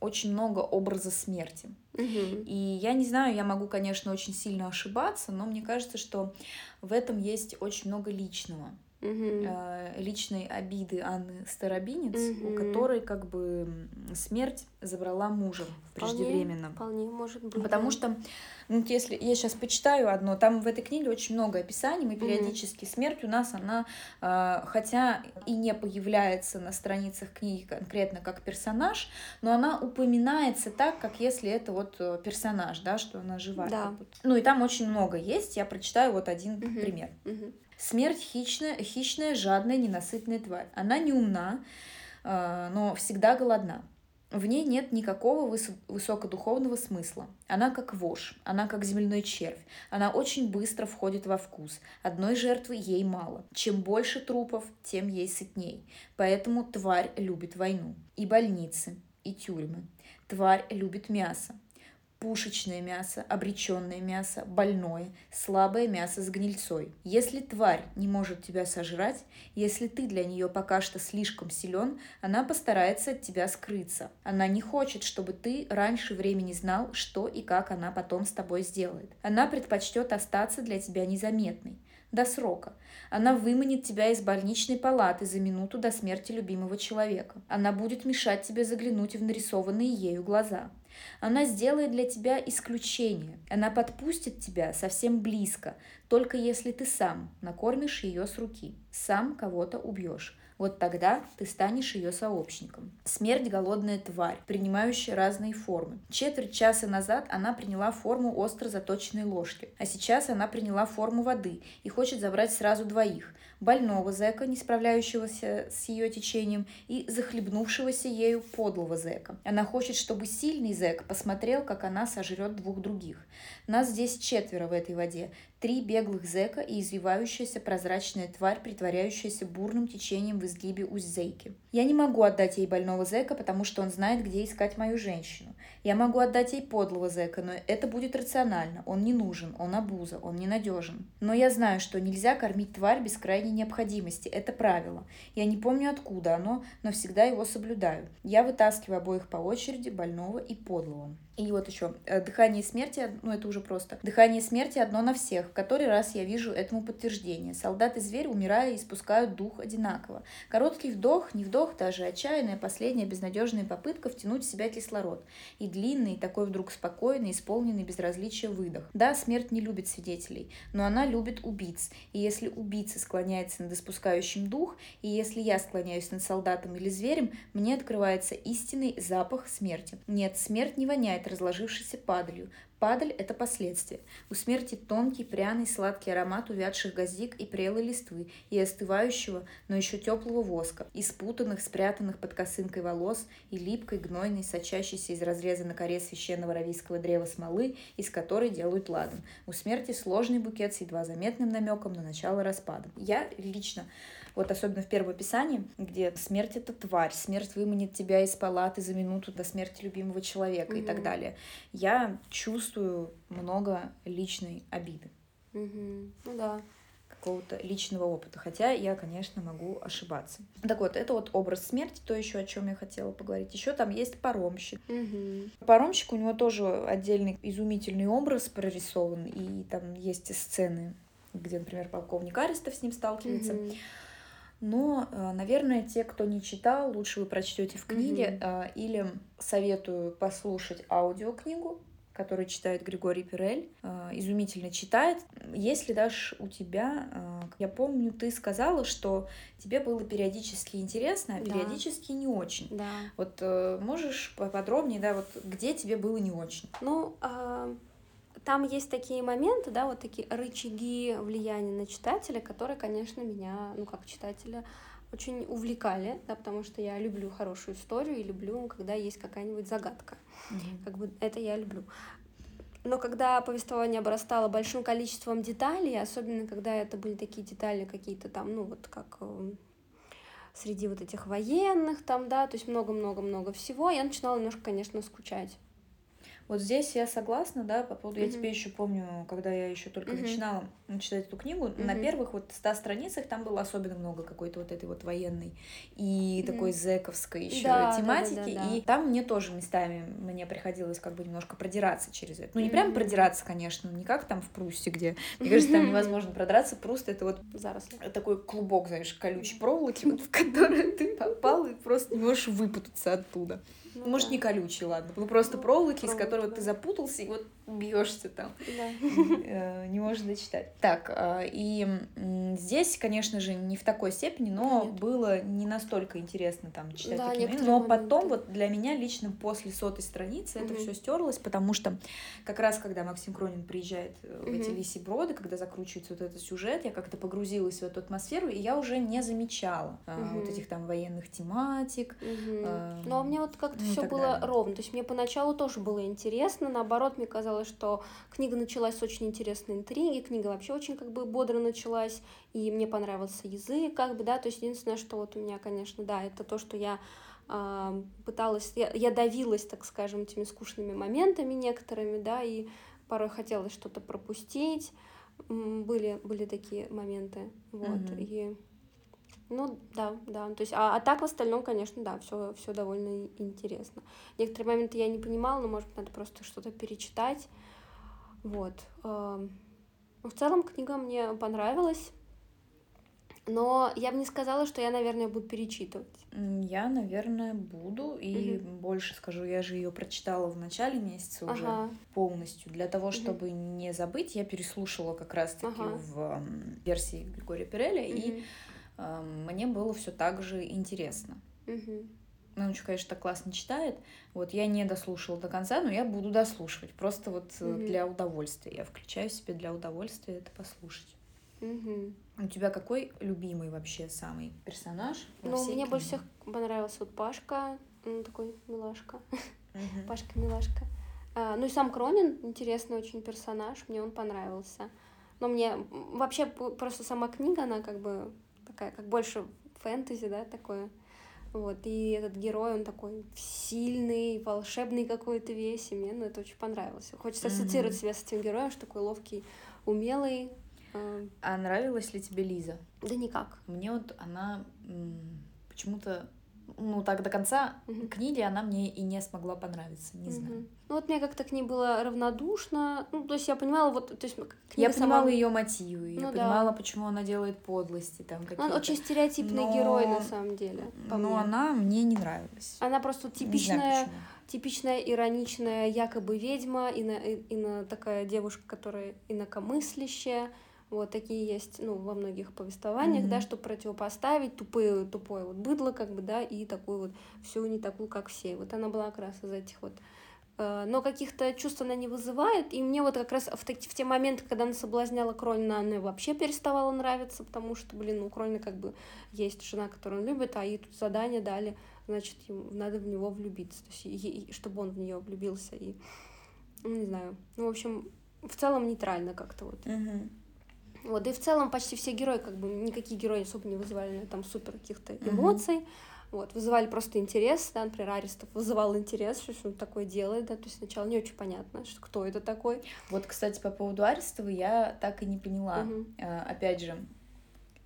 очень много образа смерти. Угу. И я не знаю, я могу, конечно, очень сильно ошибаться, но мне кажется, что в этом есть очень много личного. Угу. личной обиды Анны Старобинец, угу. у которой как бы смерть забрала мужа вполне, преждевременно. Вполне может быть. Потому да. что ну, если я сейчас почитаю одно, там в этой книге очень много описаний, мы периодически смерть у нас, она, э, хотя и не появляется на страницах книги конкретно как персонаж, но она упоминается так, как если это вот э, персонаж, да, что она жива. Да. Ну и там очень много есть, я прочитаю вот один пример. Смерть хищная, хищная, жадная, ненасытная тварь. Она не умна, э, но всегда голодна. В ней нет никакого выс- высокодуховного смысла. Она как вошь, она как земляной червь. Она очень быстро входит во вкус. Одной жертвы ей мало. Чем больше трупов, тем ей сытней. Поэтому тварь любит войну. И больницы, и тюрьмы. Тварь любит мясо пушечное мясо, обреченное мясо, больное, слабое мясо с гнильцой. Если тварь не может тебя сожрать, если ты для нее пока что слишком силен, она постарается от тебя скрыться. Она не хочет, чтобы ты раньше времени знал, что и как она потом с тобой сделает. Она предпочтет остаться для тебя незаметной до срока. Она выманит тебя из больничной палаты за минуту до смерти любимого человека. Она будет мешать тебе заглянуть в нарисованные ею глаза. Она сделает для тебя исключение. Она подпустит тебя совсем близко, только если ты сам накормишь ее с руки, сам кого-то убьешь. Вот тогда ты станешь ее сообщником. Смерть – голодная тварь, принимающая разные формы. Четверть часа назад она приняла форму остро заточенной ложки, а сейчас она приняла форму воды и хочет забрать сразу двоих – больного зэка, не справляющегося с ее течением, и захлебнувшегося ею подлого зэка. Она хочет, чтобы сильный зэк посмотрел, как она сожрет двух других. Нас здесь четверо в этой воде. Три беглых зэка и извивающаяся прозрачная тварь, притворяющаяся бурным течением в изгибе усть-зейки. Я не могу отдать ей больного зэка, потому что он знает, где искать мою женщину. Я могу отдать ей подлого зэка, но это будет рационально. Он не нужен, он обуза, он ненадежен. Но я знаю, что нельзя кормить тварь без крайней необходимости. Это правило. Я не помню, откуда оно, но всегда его соблюдаю. Я вытаскиваю обоих по очереди, больного и подлого. И вот еще э, дыхание смерти, ну это уже просто. Дыхание смерти одно на всех. В который раз я вижу этому подтверждение. Солдат и зверь, умирая, испускают дух одинаково. Короткий вдох, не вдох, даже отчаянная последняя безнадежная попытка втянуть в себя кислород. И длинный, такой вдруг спокойный, исполненный безразличия выдох. Да, смерть не любит свидетелей, но она любит убийц. И если убийца склоняется над испускающим дух, и если я склоняюсь над солдатом или зверем, мне открывается истинный запах смерти. Нет, смерть не воняет пахнет разложившейся падалью. Падаль – это последствие. У смерти тонкий, пряный, сладкий аромат увядших газик и прелой листвы, и остывающего, но еще теплого воска, и спутанных, спрятанных под косынкой волос, и липкой, гнойной, сочащейся из разреза на коре священного равийского древа смолы, из которой делают ладан. У смерти сложный букет с едва заметным намеком на начало распада. Я лично вот особенно в первом описании, где смерть это тварь, смерть выманит тебя из палаты за минуту до смерти любимого человека mm-hmm. и так далее. Я чувствую много личной обиды. Mm-hmm. Ну да какого-то личного опыта. Хотя я, конечно, могу ошибаться. Так вот, это вот образ смерти, то еще о чем я хотела поговорить. Еще там есть паромщик. Угу. Паромщик у него тоже отдельный изумительный образ прорисован, и там есть сцены, где, например, полковник Арестов с ним сталкивается. Угу. Но, э, наверное, те, кто не читал, лучше вы прочтете в книге mm-hmm. или советую послушать аудиокнигу, которую читает Григорий Пирель, э, изумительно читает. Если даже у тебя, я помню, ты сказала, что тебе было периодически интересно, а периодически да. не очень. Да. Вот можешь поподробнее, да, вот где тебе было не очень? Ну, а там есть такие моменты, да, вот такие рычаги влияния на читателя, которые, конечно, меня, ну, как читателя, очень увлекали, да, потому что я люблю хорошую историю и люблю, когда есть какая-нибудь загадка. Mm-hmm. Как бы это я люблю. Но когда повествование обрастало большим количеством деталей, особенно когда это были такие детали какие-то там, ну вот как э, среди вот этих военных там, да, то есть много-много-много всего, я начинала немножко, конечно, скучать. Вот здесь я согласна, да, по поводу, mm-hmm. я тебе еще помню, когда я еще только mm-hmm. начинала читать эту книгу, mm-hmm. на первых вот ста страницах там было особенно много какой-то вот этой вот военной и mm-hmm. такой зэковской еще да, тематики, да, да, да, да. и там мне тоже местами мне приходилось как бы немножко продираться через это. Ну, не mm-hmm. прям продираться, конечно, не как там в Прусте, где, мне кажется, там невозможно продраться, просто это вот Заросли. такой клубок, знаешь, колючей проволоки, в который ты попал и просто не можешь выпутаться оттуда. Ну, Может, да. не колючий, ладно, ну просто ну, проволоки, из которых которой вот ты запутался и вот бьешься там. Да. Э, Не можешь дочитать. Так, а, и здесь, конечно же, не в такой степени, но Нет. было не настолько интересно там читать Да, такие моменты. Но потом моменты. вот для меня лично после сотой страницы это Мгм. все стерлось, потому что как раз когда Максим Кронин приезжает э, в эти лисиброды, когда закручивается вот этот сюжет, я как-то погрузилась в эту атмосферу, и я уже не замечала а, вот этих там военных тематик. Мгм. Эм, Но у меня вот как-то ну и все было далее. ровно. То есть мне поначалу тоже было интересно. Наоборот, мне казалось, что книга началась с очень интересной интриги. Книга вообще очень как бы бодро началась. И мне понравился язык, как бы, да. То есть единственное, что вот у меня, конечно, да, это то, что я а, пыталась, я, я давилась, так скажем, этими скучными моментами некоторыми, да, и порой хотелось что-то пропустить. Были, были такие моменты, вот, Мгм. и ну да, да. То есть, а, а так в остальном, конечно, да, все, все довольно и- интересно. Некоторые моменты я не понимала, но, может, надо просто что-то перечитать. Вот. эм. В целом книга мне понравилась, но я бы не сказала, что я, наверное, буду перечитывать. Я, наверное, буду. И Мгм. больше скажу, я же ее прочитала в начале месяца уже Ага. полностью. Для того, чтобы не забыть, я переслушала как раз-таки Ага. в м, версии Григория Переля, и Мгм. эм, мне было все так же интересно. Мгм. Ну, Он еще, конечно, так классно читает. Вот я не дослушала до конца, но я буду дослушивать. Просто вот Мгм. для удовольствия. Я включаю себе для удовольствия это послушать. Мгм. У тебя какой любимый вообще самый персонаж? Ну, мне больше книге? всех понравился вот Пашка, м, такой милашка. Мгм. Пашка-милашка. А, ну и сам Кронин, интересный очень персонаж, мне он понравился. Но мне вообще просто сама книга, она как бы такая, как больше фэнтези, да, такое. Вот, и этот герой, он такой сильный, волшебный какой-то весь, и мне ну, это очень понравилось. Хочется Мгм. ассоциировать себя с этим героем, что такой ловкий, умелый. А, А нравилась ли тебе Лиза? да никак. Мне вот она почему-то, ну так до конца Мгм. книги она мне и не смогла понравиться, не знаю. Мгм. Ну вот мне как-то к ней было равнодушно. Ну, то есть я понимала, вот, то есть книга Я сама- понимала ее мотивы, я Ну да. понимала, почему она делает подлости там какие-то. Он очень стереотипный Но- герой на самом деле. Но мне. она мне не нравилась. Она просто знаю типичная, типичная ироничная якобы ведьма, и на, и на такая девушка, которая инакомыслящая. Вот такие есть, ну, во многих повествованиях, да, Мгм. чтобы противопоставить тупое, тупое вот быдло, как бы, да, и такую вот всю не такую, как все. Вот она была как раз из этих вот Э, но каких-то чувств она не вызывает, и мне вот как раз в, таки- в те моменты, когда она соблазняла Кронина, она вообще переставала нравиться, потому что, блин, у Кронина как бы есть жена, которую он любит, а ей тут задание дали, значит, ему надо в него влюбиться, то есть, ей- чтобы он в нее влюбился, и, ну, не знаю, ну, в общем, в целом нейтрально как-то вот. Мгм. Вот, и в целом почти все герои, как бы, никакие герои особо не вызывали там супер каких-то эмоций, вот, вызывали просто интерес, да, например, Аристов вызывал интерес, что он такое делает, да, то есть сначала не очень понятно, что кто это такой. Вот, кстати, по поводу Арестова я так и не поняла. Мгм. Э, Опять же,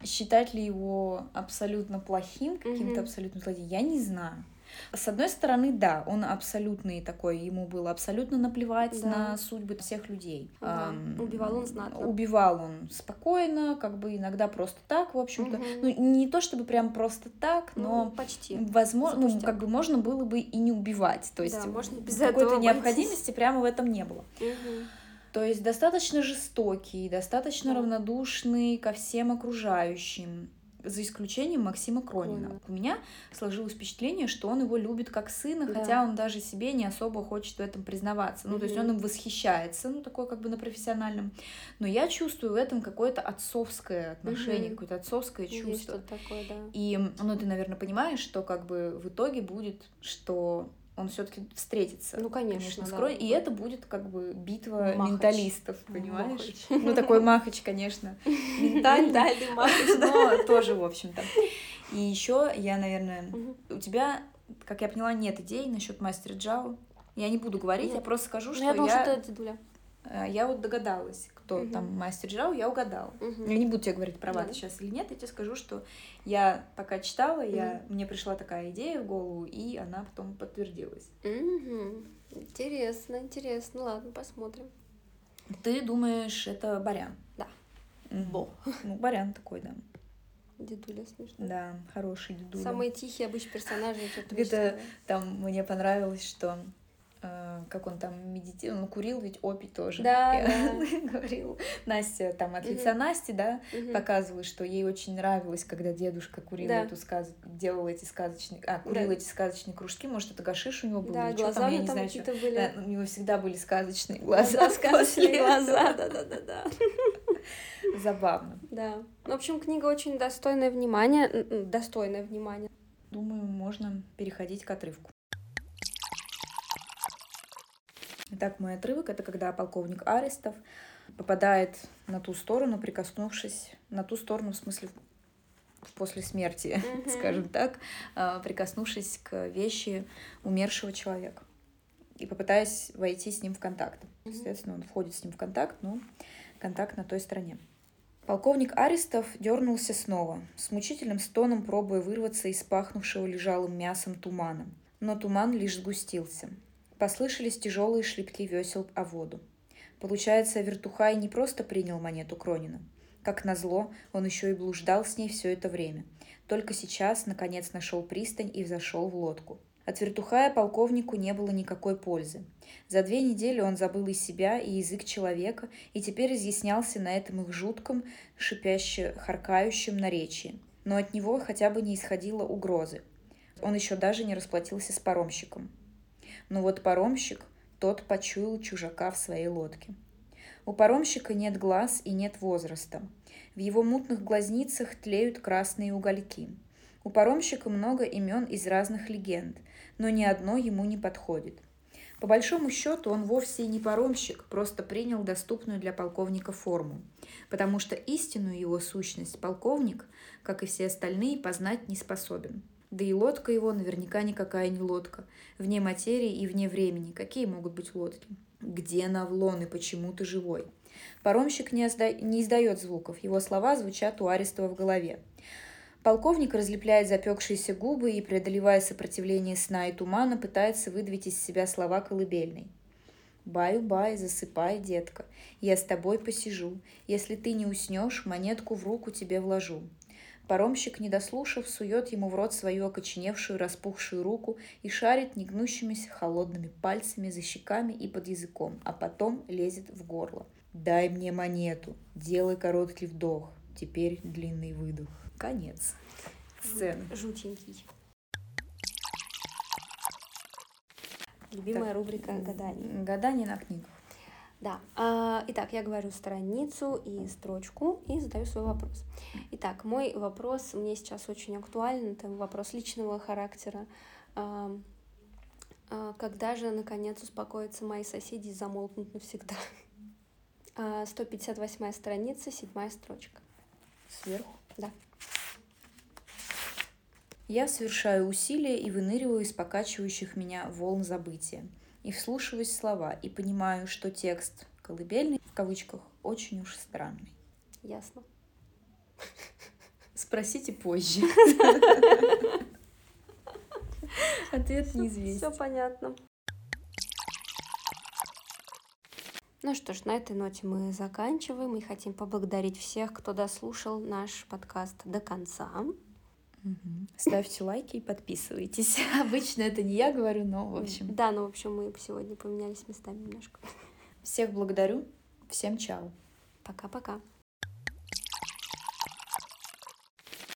считать ли его абсолютно плохим, каким-то Мгм. абсолютно злодеем, я не знаю. С одной стороны, да, он абсолютный такой, ему было абсолютно наплевать Да. на судьбы всех людей. Да, Ам, убивал он знатно. Убивал он спокойно, как бы иногда просто так, в общем-то. Мгм. Ну, не то чтобы прям просто так, Ну, но почти. возможно, ну, как бы можно было бы и не убивать. То есть Да, можно без какой-то необходимости прямо в этом не было. Мгм. То есть достаточно жестокий, достаточно Да. равнодушный ко всем окружающим, за исключением Максима Кронина. Кронина. У меня сложилось впечатление, что он его любит как сына, Да. хотя он даже себе не особо хочет в этом признаваться. Ну, то есть он им восхищается, ну, такой как бы на профессиональном. Но я чувствую в этом какое-то отцовское отношение, Мгм. какое-то отцовское Есть чувство. что-то такое, да. И, ну, ты, наверное, понимаешь, что как бы в итоге будет, что он все-таки встретится. Ну, конечно, с да. И это будет как бы битва Махач. менталистов, понимаешь? Махач. Ну, такой махач, конечно, ментальный, Ментальный махач, но тоже, в общем-то. И еще я, наверное, у тебя, как я поняла, нет идей насчет мастера Джао. Я не буду говорить, я просто скажу, Ну, что я думала, я, что это дедуля. э, я вот догадалась, кто Мгм. там мастер Джао, я угадала. Мгм. Я не буду тебе говорить, права Да. ты сейчас или нет, я тебе скажу, что я пока читала, я, мне пришла такая идея в голову, и она потом подтвердилась. Мгм. Интересно, интересно. Ладно, посмотрим. Ты думаешь, это Барян? Да. Бо. Ну, Барян такой, да. Дедуля смешно. Да, хороший дедуля. Самые тихие обычные персонажи. Это там мне понравилось, что как он там медитировал, ну, курил ведь опий тоже. Да, говорил, Настя, там от лица Насти, да, Мгм. показывает, что ей очень нравилось, когда дедушка курил Да. эту сказ... делал эти сказочные, а, курил Да. эти сказочные кружки, может, это гашиш у него был, Да, глаза там, я у не знаю, какие-то были. Да, у него всегда были сказочные глаза. Сказочные глаза, да-да-да-да. Забавно. Да. Ну, В общем, книга очень достойная внимания, достойная внимания. Думаю, можно переходить к отрывку. Итак, мой отрывок — это когда полковник Арестов попадает на ту сторону, прикоснувшись... На ту сторону, в смысле, после смерти, Мгм. скажем так, а, прикоснувшись к вещи умершего человека и попытаясь войти с ним в контакт. Мгм. Естественно, он входит с ним в контакт, но контакт на той стороне. Полковник Арестов дернулся снова, с мучительным стоном пробуя вырваться из пахнувшего лежалым мясом тумана. Но туман лишь сгустился. Послышались тяжелые шлепки весел о воду. Получается, Вертухай не просто принял монету Кронина. Как назло, он еще и блуждал с ней все это время. Только сейчас, наконец, нашел пристань и взошел в лодку. От Вертухая полковнику не было никакой пользы. За две недели он забыл и себя, и язык человека, и теперь изъяснялся на этом их жутком, шипяще харкающем наречии. Но от него хотя бы не исходило угрозы. Он еще даже не расплатился с паромщиком. Но вот паромщик, тот почуял чужака в своей лодке. У паромщика нет глаз и нет возраста. В его мутных глазницах тлеют красные угольки. У паромщика много имен из разных легенд, но ни одно ему не подходит. По большому счету он вовсе и не паромщик, просто принял доступную для полковника форму, потому что истинную его сущность полковник, как и все остальные, познать не способен. Да и лодка его наверняка никакая не лодка. Вне материи и вне времени. Какие могут быть лодки? Где Навлон и почему ты живой? Паромщик не, изда... не издает звуков, его слова звучат у Арестова в голове. Полковник разлепляет запекшиеся губы и, преодолевая сопротивление сна и тумана, пытается выдавить из себя слова колыбельной. «Баю-бай, засыпай, детка, я с тобой посижу. Если ты не уснешь, монетку в руку тебе вложу». Паромщик, не дослушав, сует ему в рот свою окоченевшую, распухшую руку и шарит негнущимися холодными пальцами за щеками и под языком, а потом лезет в горло. «Дай мне монету, делай короткий вдох, теперь длинный выдох». Конец сцены. Жутенький. Любимая рубрика гаданий. Гадание на книгах. Да. А, итак, я говорю страницу и строчку и задаю свой вопрос. Итак, мой вопрос мне сейчас очень актуален. Это вопрос личного характера. А, а, когда же, наконец, успокоятся мои соседи и замолкнут навсегда? А, 158 страница, седьмая строчка. Сверху. Да. Я совершаю усилия и выныриваю из покачивающих меня волн забытия. И вслушиваюсь в слова, и понимаю, что текст «колыбельный» в кавычках очень уж странный. Ясно. Спросите позже. Ответ Все неизвестен. понятно. Ну что ж, на этой ноте мы заканчиваем и хотим поблагодарить всех, кто дослушал наш подкаст до конца. Ставьте лайки и подписывайтесь. Обычно это не я говорю, но в общем. Да, ну в общем мы сегодня поменялись местами немножко. Всех благодарю. Всем чао. Пока-пока.